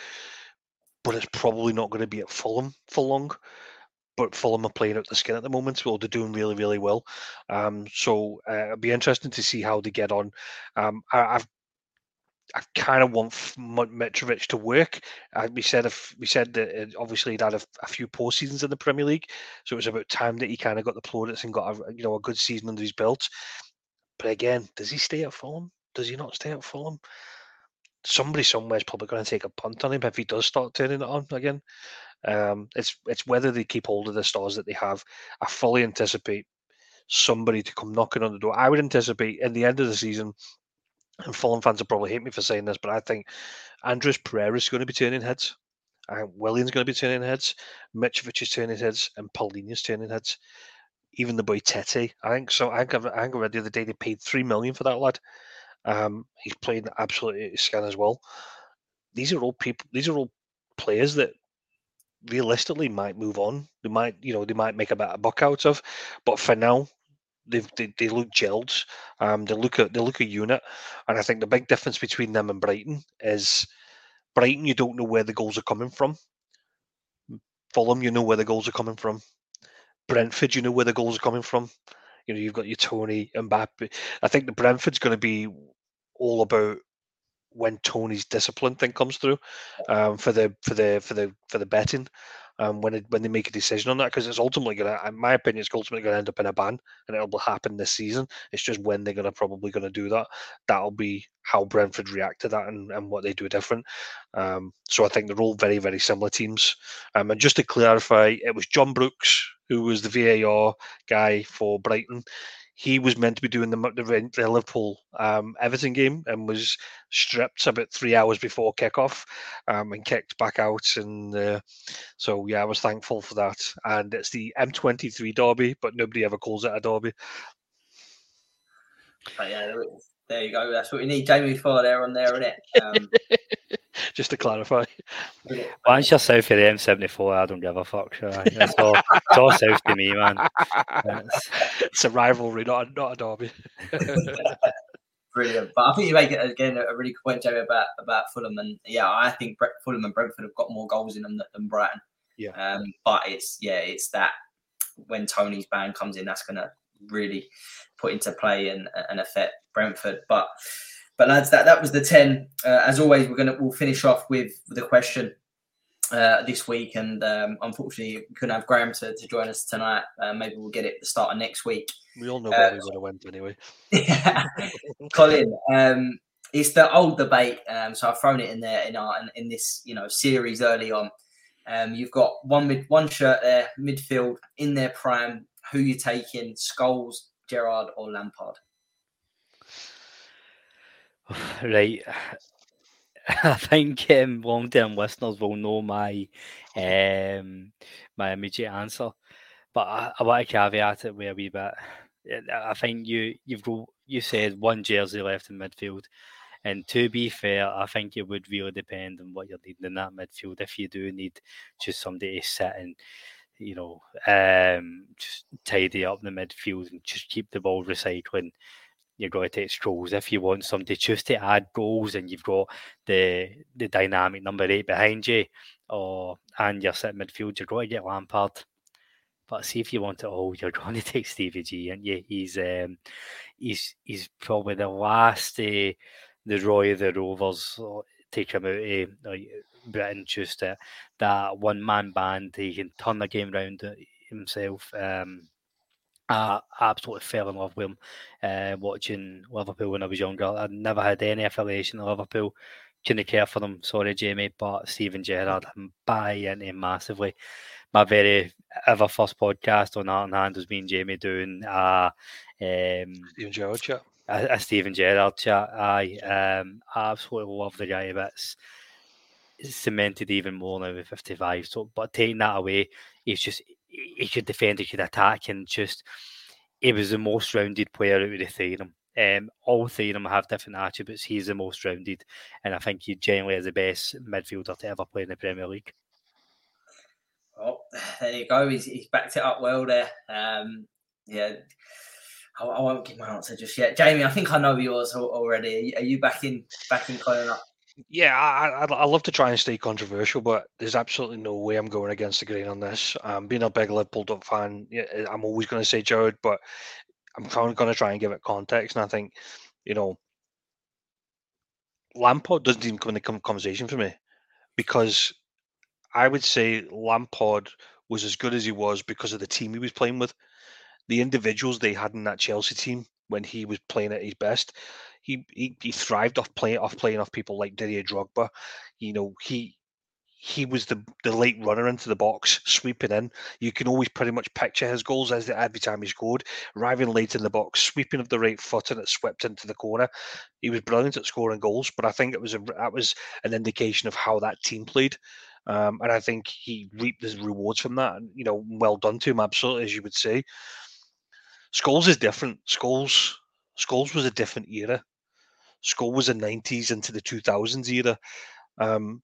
but it's probably not going to be at Fulham for long. But Fulham are playing out the skin at the moment, so they're doing really, really well. Um, so uh, it'll be interesting to see how they get on. Um, I, have I kind of want Mitrovic to work. Uh, we said if we said that uh, obviously he'd had a, a, few poor seasons in the Premier League, so it was about time that he kind of got the plaudits and got a you know a good season under his belt. But again, does he stay at Fulham? Does he not stay at Fulham? Somebody somewhere is probably going to take a punt on him if he does start turning it on again. Um, it's it's whether they keep hold of the stars that they have. I fully anticipate somebody to come knocking on the door. I would anticipate in the end of the season, and Fulham fans will probably hate me for saying this, but I think Andreas Pereira is going to be turning heads. I think going to be turning heads. Mitrovic is turning heads, and Palhinha's turning heads. Even the boy Tete, I think so. I think, I read the other day they paid three million for that lad. Um, he's playing absolutely scan as well. These are all people. These are all players that realistically might move on. They might, you know, they might make a of buck out of. But for now, they've, they they look gelled. Um, they look at they look a unit, and I think the big difference between them and Brighton is Brighton. You don't know where the goals are coming from. Fulham, you know where the goals are coming from. Brentford, you know where the goals are coming from. You know, you've got your Toney and Mbeumo. I think the Brentford's going to be all about when Toney's discipline thing comes through um, for the for the for the for the betting um, when it, when they make a decision on that because it's ultimately going to, in my opinion, it's ultimately going to end up in a ban and it'll happen this season. It's just when they're going to probably going to do that. That'll be how Brentford react to that and, and what they do different. Um, so I think they're all very very similar teams. Um, and just to clarify, it was John Brooks who was the VAR guy for Brighton he was meant to be doing the, the, the Liverpool um, Everton game and was stripped about three hours before kickoff um, and kicked back out. And uh, so, yeah, I was thankful for that. And it's the M23 derby, but nobody ever calls it a derby. But yeah, there you go. That's what we need Jamie for there on there, isn't it? Um, Just to clarify. Once you're south of the M74, I don't give a fuck. Sure. It's, all, it's all south to me, man. It's, it's a rivalry, not a, not a derby. Brilliant. But I think you make it again a really good point, Jamie, about about Fulham, and yeah, I think Fulham and Brentford have got more goals in them than Brighton. Yeah. Um, but it's yeah, it's that when Toney's band comes in, that's going to really put into play and, and affect Brentford. But but lads, that that was the ten. Uh, as always, we're gonna we'll finish off with the question uh, this week, and um, unfortunately, we couldn't have Graham to, to join us tonight. Uh, maybe we'll get it at the start of next week. We all know where uh, we're going to went anyway. yeah. Colin, um, it's the old debate. Um, so I've thrown it in there in our in, in this you know series early on. Um, you've got one mid, one shirt there, midfield in their prime. Who you taking? Scholes, Gerrard, or Lampard? Right. I think um, long term listeners will know my um, my immediate answer, but I, I want to caveat it with a wee bit. I think you you've got you said one jersey left in midfield, and to be fair, I think it would really depend on what you're needing in that midfield. If you do need just somebody to sit and you know um, just tidy up the midfield and just keep the ball recycling you're going to take Scholes. If you want somebody just to add goals and you've got the the dynamic number eight behind you, or and you're sitting midfield, you're going to get Lampard. But see if you want it all, you're going to take Stevie G, and yeah, he's um, he's he's probably the last uh, the Roy of the Rovers uh, take him out of uh, Britain. Just uh, that one man band, he can turn the game around himself. Um, I absolutely fell in love with him uh, watching Liverpool when I was younger. I never had any affiliation to Liverpool. Couldn't care for them, sorry, Jamie, but Steven Gerrard, I'm buying into him massively. My very ever first podcast on Heart and Hand was me and Jamie doing a, um, Steven Gerrard chat. A, a Steven Gerrard chat. I um, absolutely love the guy, but it's, it's cemented even more now with 55. So, but taking that away, he's just he could defend, he could attack, and just he was the most rounded player out of the three of them. Um, all three of them have different attributes. He's the most rounded, and I think he generally is the best midfielder to ever play in the Premier League. Oh, there you go. He's, he's backed it up well there. Um, yeah, I, I, won't give my answer just yet. Jamie, I think I know yours already. Are you, are you back in back in up? Yeah, I, I, love to try and stay controversial, but there's absolutely no way I'm going against the grain on this. Um, being a big Liverpool fan, yeah, I'm always going to say Gerrard, but I'm kind of going to try and give it context. And I think, you know, Lampard doesn't even come in the conversation for me because I would say Lampard was as good as he was because of the team he was playing with. The individuals they had in that Chelsea team when he was playing at his best he, he he thrived off playing off playing off people like Didier Drogba. You know, he he was the, the late runner into the box, sweeping in. You can always pretty much picture his goals as every time he scored, arriving late in the box, sweeping of the right foot, and it swept into the corner. He was brilliant at scoring goals, but I think it was a, that was an indication of how that team played. Um, and I think he reaped his rewards from that. And, you know, well done to him, absolutely, as you would say. Scholes is different. Scholes, Scholes was a different era. Scholes was in the 90s into the 2000s era. Um,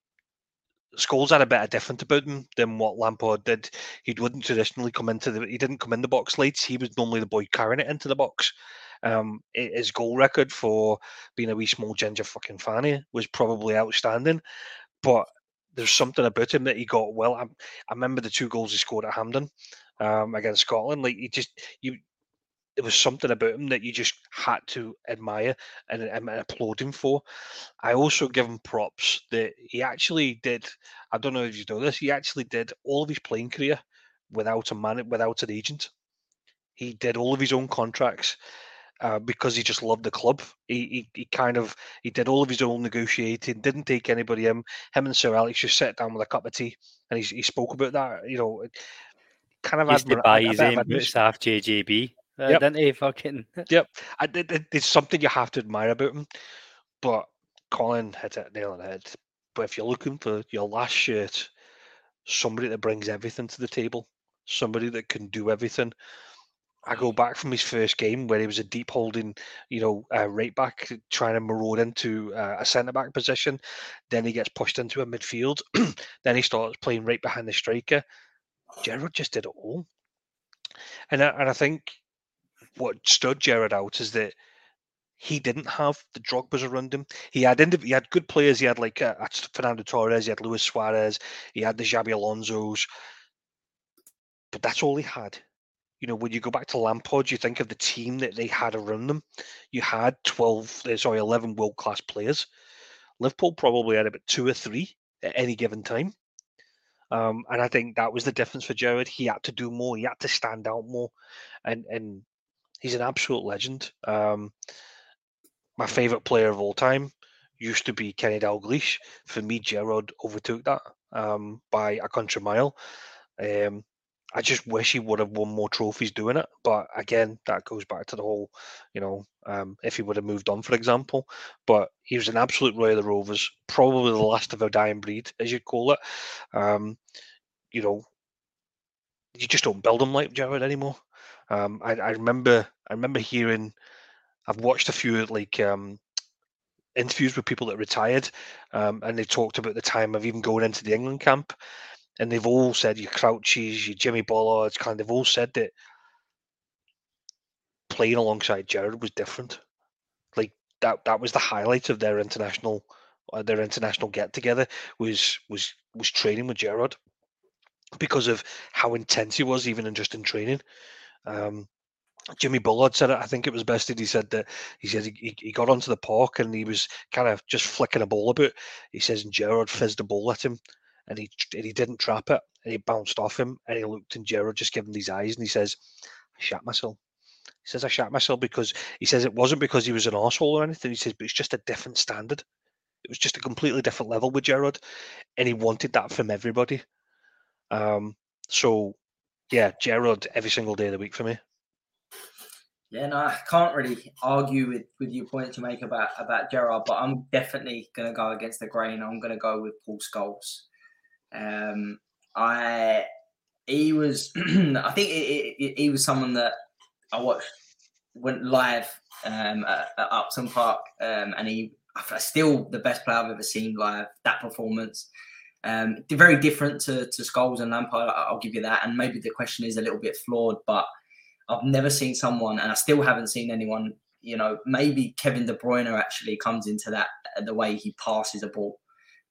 Scholes had a bit of different about him than what Lampard did. He wouldn't traditionally come into the. He didn't come in the box late. He was normally the boy carrying it into the box. Um, his goal record for being a wee small ginger fucking fanny was probably outstanding, but there's something about him that he got well. I, I remember the two goals he scored at Hampden um, against Scotland. Like he just you there was something about him that you just had to admire and, and, applaud him for. I also give him props that he actually did. I don't know if you know this. He actually did all of his playing career without a man, without an agent. He did all of his own contracts. Uh, because he just loved the club. He, he, he kind of he did all of his own negotiating, didn't take anybody in. Him and Sir Alex just sat down with a cup of tea, and he, he spoke about that. You know, kind of used admira- to buy his own boots off JJB. Uh, yep. He fucking? Yep. I, it, it's something you have to admire about him. But Colin hit it nail on the head. But if you're looking for your last shirt, somebody that brings everything to the table, somebody that can do everything. I go back from his first game where he was a deep holding, you know, uh, right back trying to maraude into uh, a centre back position. Then he gets pushed into a midfield. then he starts playing right behind the striker. Gerrard just did it all. And I, and I think what stood Gerrard out is that he didn't have the Drogba's around him. He had he had good players. He had like uh, Fernando Torres. He had Luis Suarez. He had the Xabi Alonso's. But that's all he had. You know, when you go back to Lampard, you think of the team that they had around them. You had twelve, uh, sorry, eleven world class players. Liverpool probably had about two or three at any given time. Um, and I think that was the difference for Gerrard. He had to do more. He had to stand out more, and and he's an absolute legend. Um, my favourite player of all time used to be Kenny Dalglish. For me, Gerrard overtook that um, by a country mile. Um, I just wish he would have won more trophies doing it. But again, that goes back to the whole, you know, um, if he would have moved on, for example. But he was an absolute Roy of the Rovers, probably the last of a dying breed, as you'd call it. Um, you know, you just don't build them like Gerrard anymore. Um, I, I remember I remember hearing I've watched a few like um, interviews with people that retired, um, and they talked about the time of even going into the England camp, and they've all said your Crouches, your Jimmy Bullards, kind of they've all said that playing alongside Gerrard was different. Like that that was the highlight of their international uh, their international get together was was was training with Gerrard because of how intense he was even in just in training. Um, Jimmy Bullard said it. I think it was best that he said that he said he, he got onto the park and he was kind of just flicking a ball about. He says and Gerrard fizzed a ball at him and he and he didn't trap it and he bounced off him and he looked and Gerrard just gave him these eyes and he says, I shat myself. He says I shat myself because he says it wasn't because he was an asshole or anything. He says, but it's just a different standard. It was just a completely different level with Gerrard, and he wanted that from everybody. Um, so yeah, Gerrard every single day of the week for me. Yeah, no, I can't really argue with, with your points you make about about Gerrard, but I'm definitely going to go against the grain. I'm going to go with Paul Scholes. Um, I he was, I think it, it, he was someone that I watched went live um, at, at Upton Park, um, and he still the best player I've ever seen live. That performance, um, very different to, to Scholes and Lampard. I'll give you that. And maybe the question is a little bit flawed, but I've never seen someone, and I still haven't seen anyone. You know, maybe Kevin De Bruyne actually comes into that the way he passes a ball,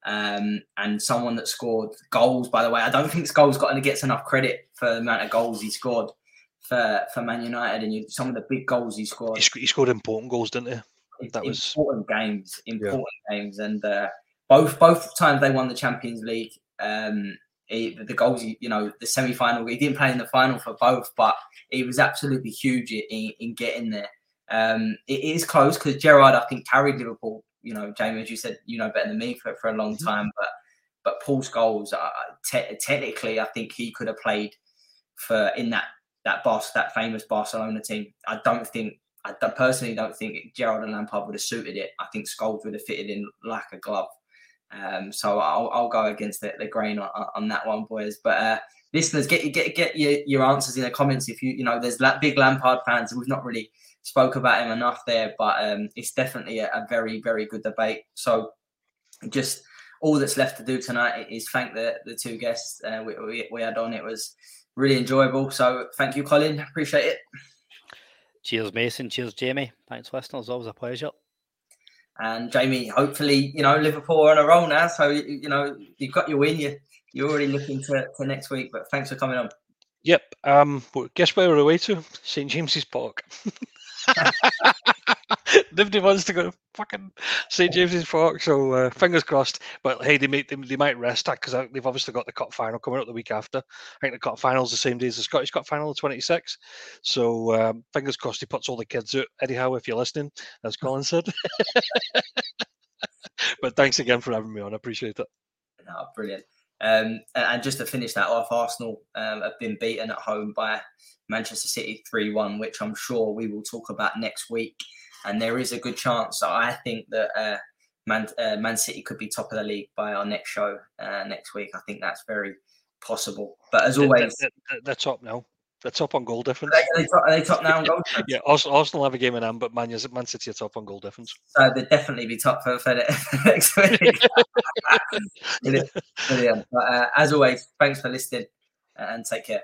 um, and someone that scored goals. By the way, I don't think Scholes got and gets enough credit for the amount of goals he scored for for Man United, and you, some of the big goals he scored. He, sc- he scored important goals, didn't he? That was important games, important yeah. games, and uh, both both times they won the Champions League. Um, he, the goals, you know, the semi final. He didn't play in the final for both, but he was absolutely huge in, in getting there. Um, it is close because Gerrard, I think, carried Liverpool. You know, Jamie, as you said, you know better than me for, for a long mm-hmm. time, but but but Paul Scholes, uh, te- technically, I think he could have played for in that that boss that famous Barcelona team. I don't think I personally don't think Gerrard and Lampard would have suited it. I think Scholes would have fitted in like a glove. Um, so I'll, I'll go against the, the grain on, on that one, boys. But uh, listeners, get get get your, your answers in the comments. If you you know, there's that big Lampard fans. We've not really spoke about him enough there, but um, it's definitely a, a, very very good debate. So just all that's left to do tonight is thank the the two guests uh, we, we, we had on. It was really enjoyable. So thank you, Colin. Appreciate it. Cheers, Mason. Cheers, Jamie. Thanks, listeners. Always a pleasure. And Jamie, hopefully, you know, Liverpool are on a roll now. So, you, know, you've got your win. You, you're already looking to, to next week. But thanks for coming on. Yep. Um, guess where we're away to? St. James's Park. Nobody wants to go to fucking St James's Park, so uh, fingers crossed. But hey, they might they, they might rest because they've obviously got the cup final coming up the week after. I think the cup final is the same day as the Scottish Cup final, the 26th. So um, fingers crossed he puts all the kids out. Howe, if you're listening, as Colin said. but thanks again for having me on. I appreciate it. No, brilliant. Um, and, just to finish that off, Arsenal um, have been beaten at home by Manchester City 3 1, which I'm sure we will talk about next week. And there is a good chance, I think, that uh, Man, uh, Man City could be top of the league by our next show uh, next week. I think that's very possible. But as always, they're, they're, they're top now. They're top on goal difference. Are they, top, are they top now on goal difference? yeah, Arsenal, have a game in hand, but Man, Man City are top on goal difference. So they'd definitely be top for, for the next week. brilliant. brilliant. But, uh, as always, thanks for listening and take care.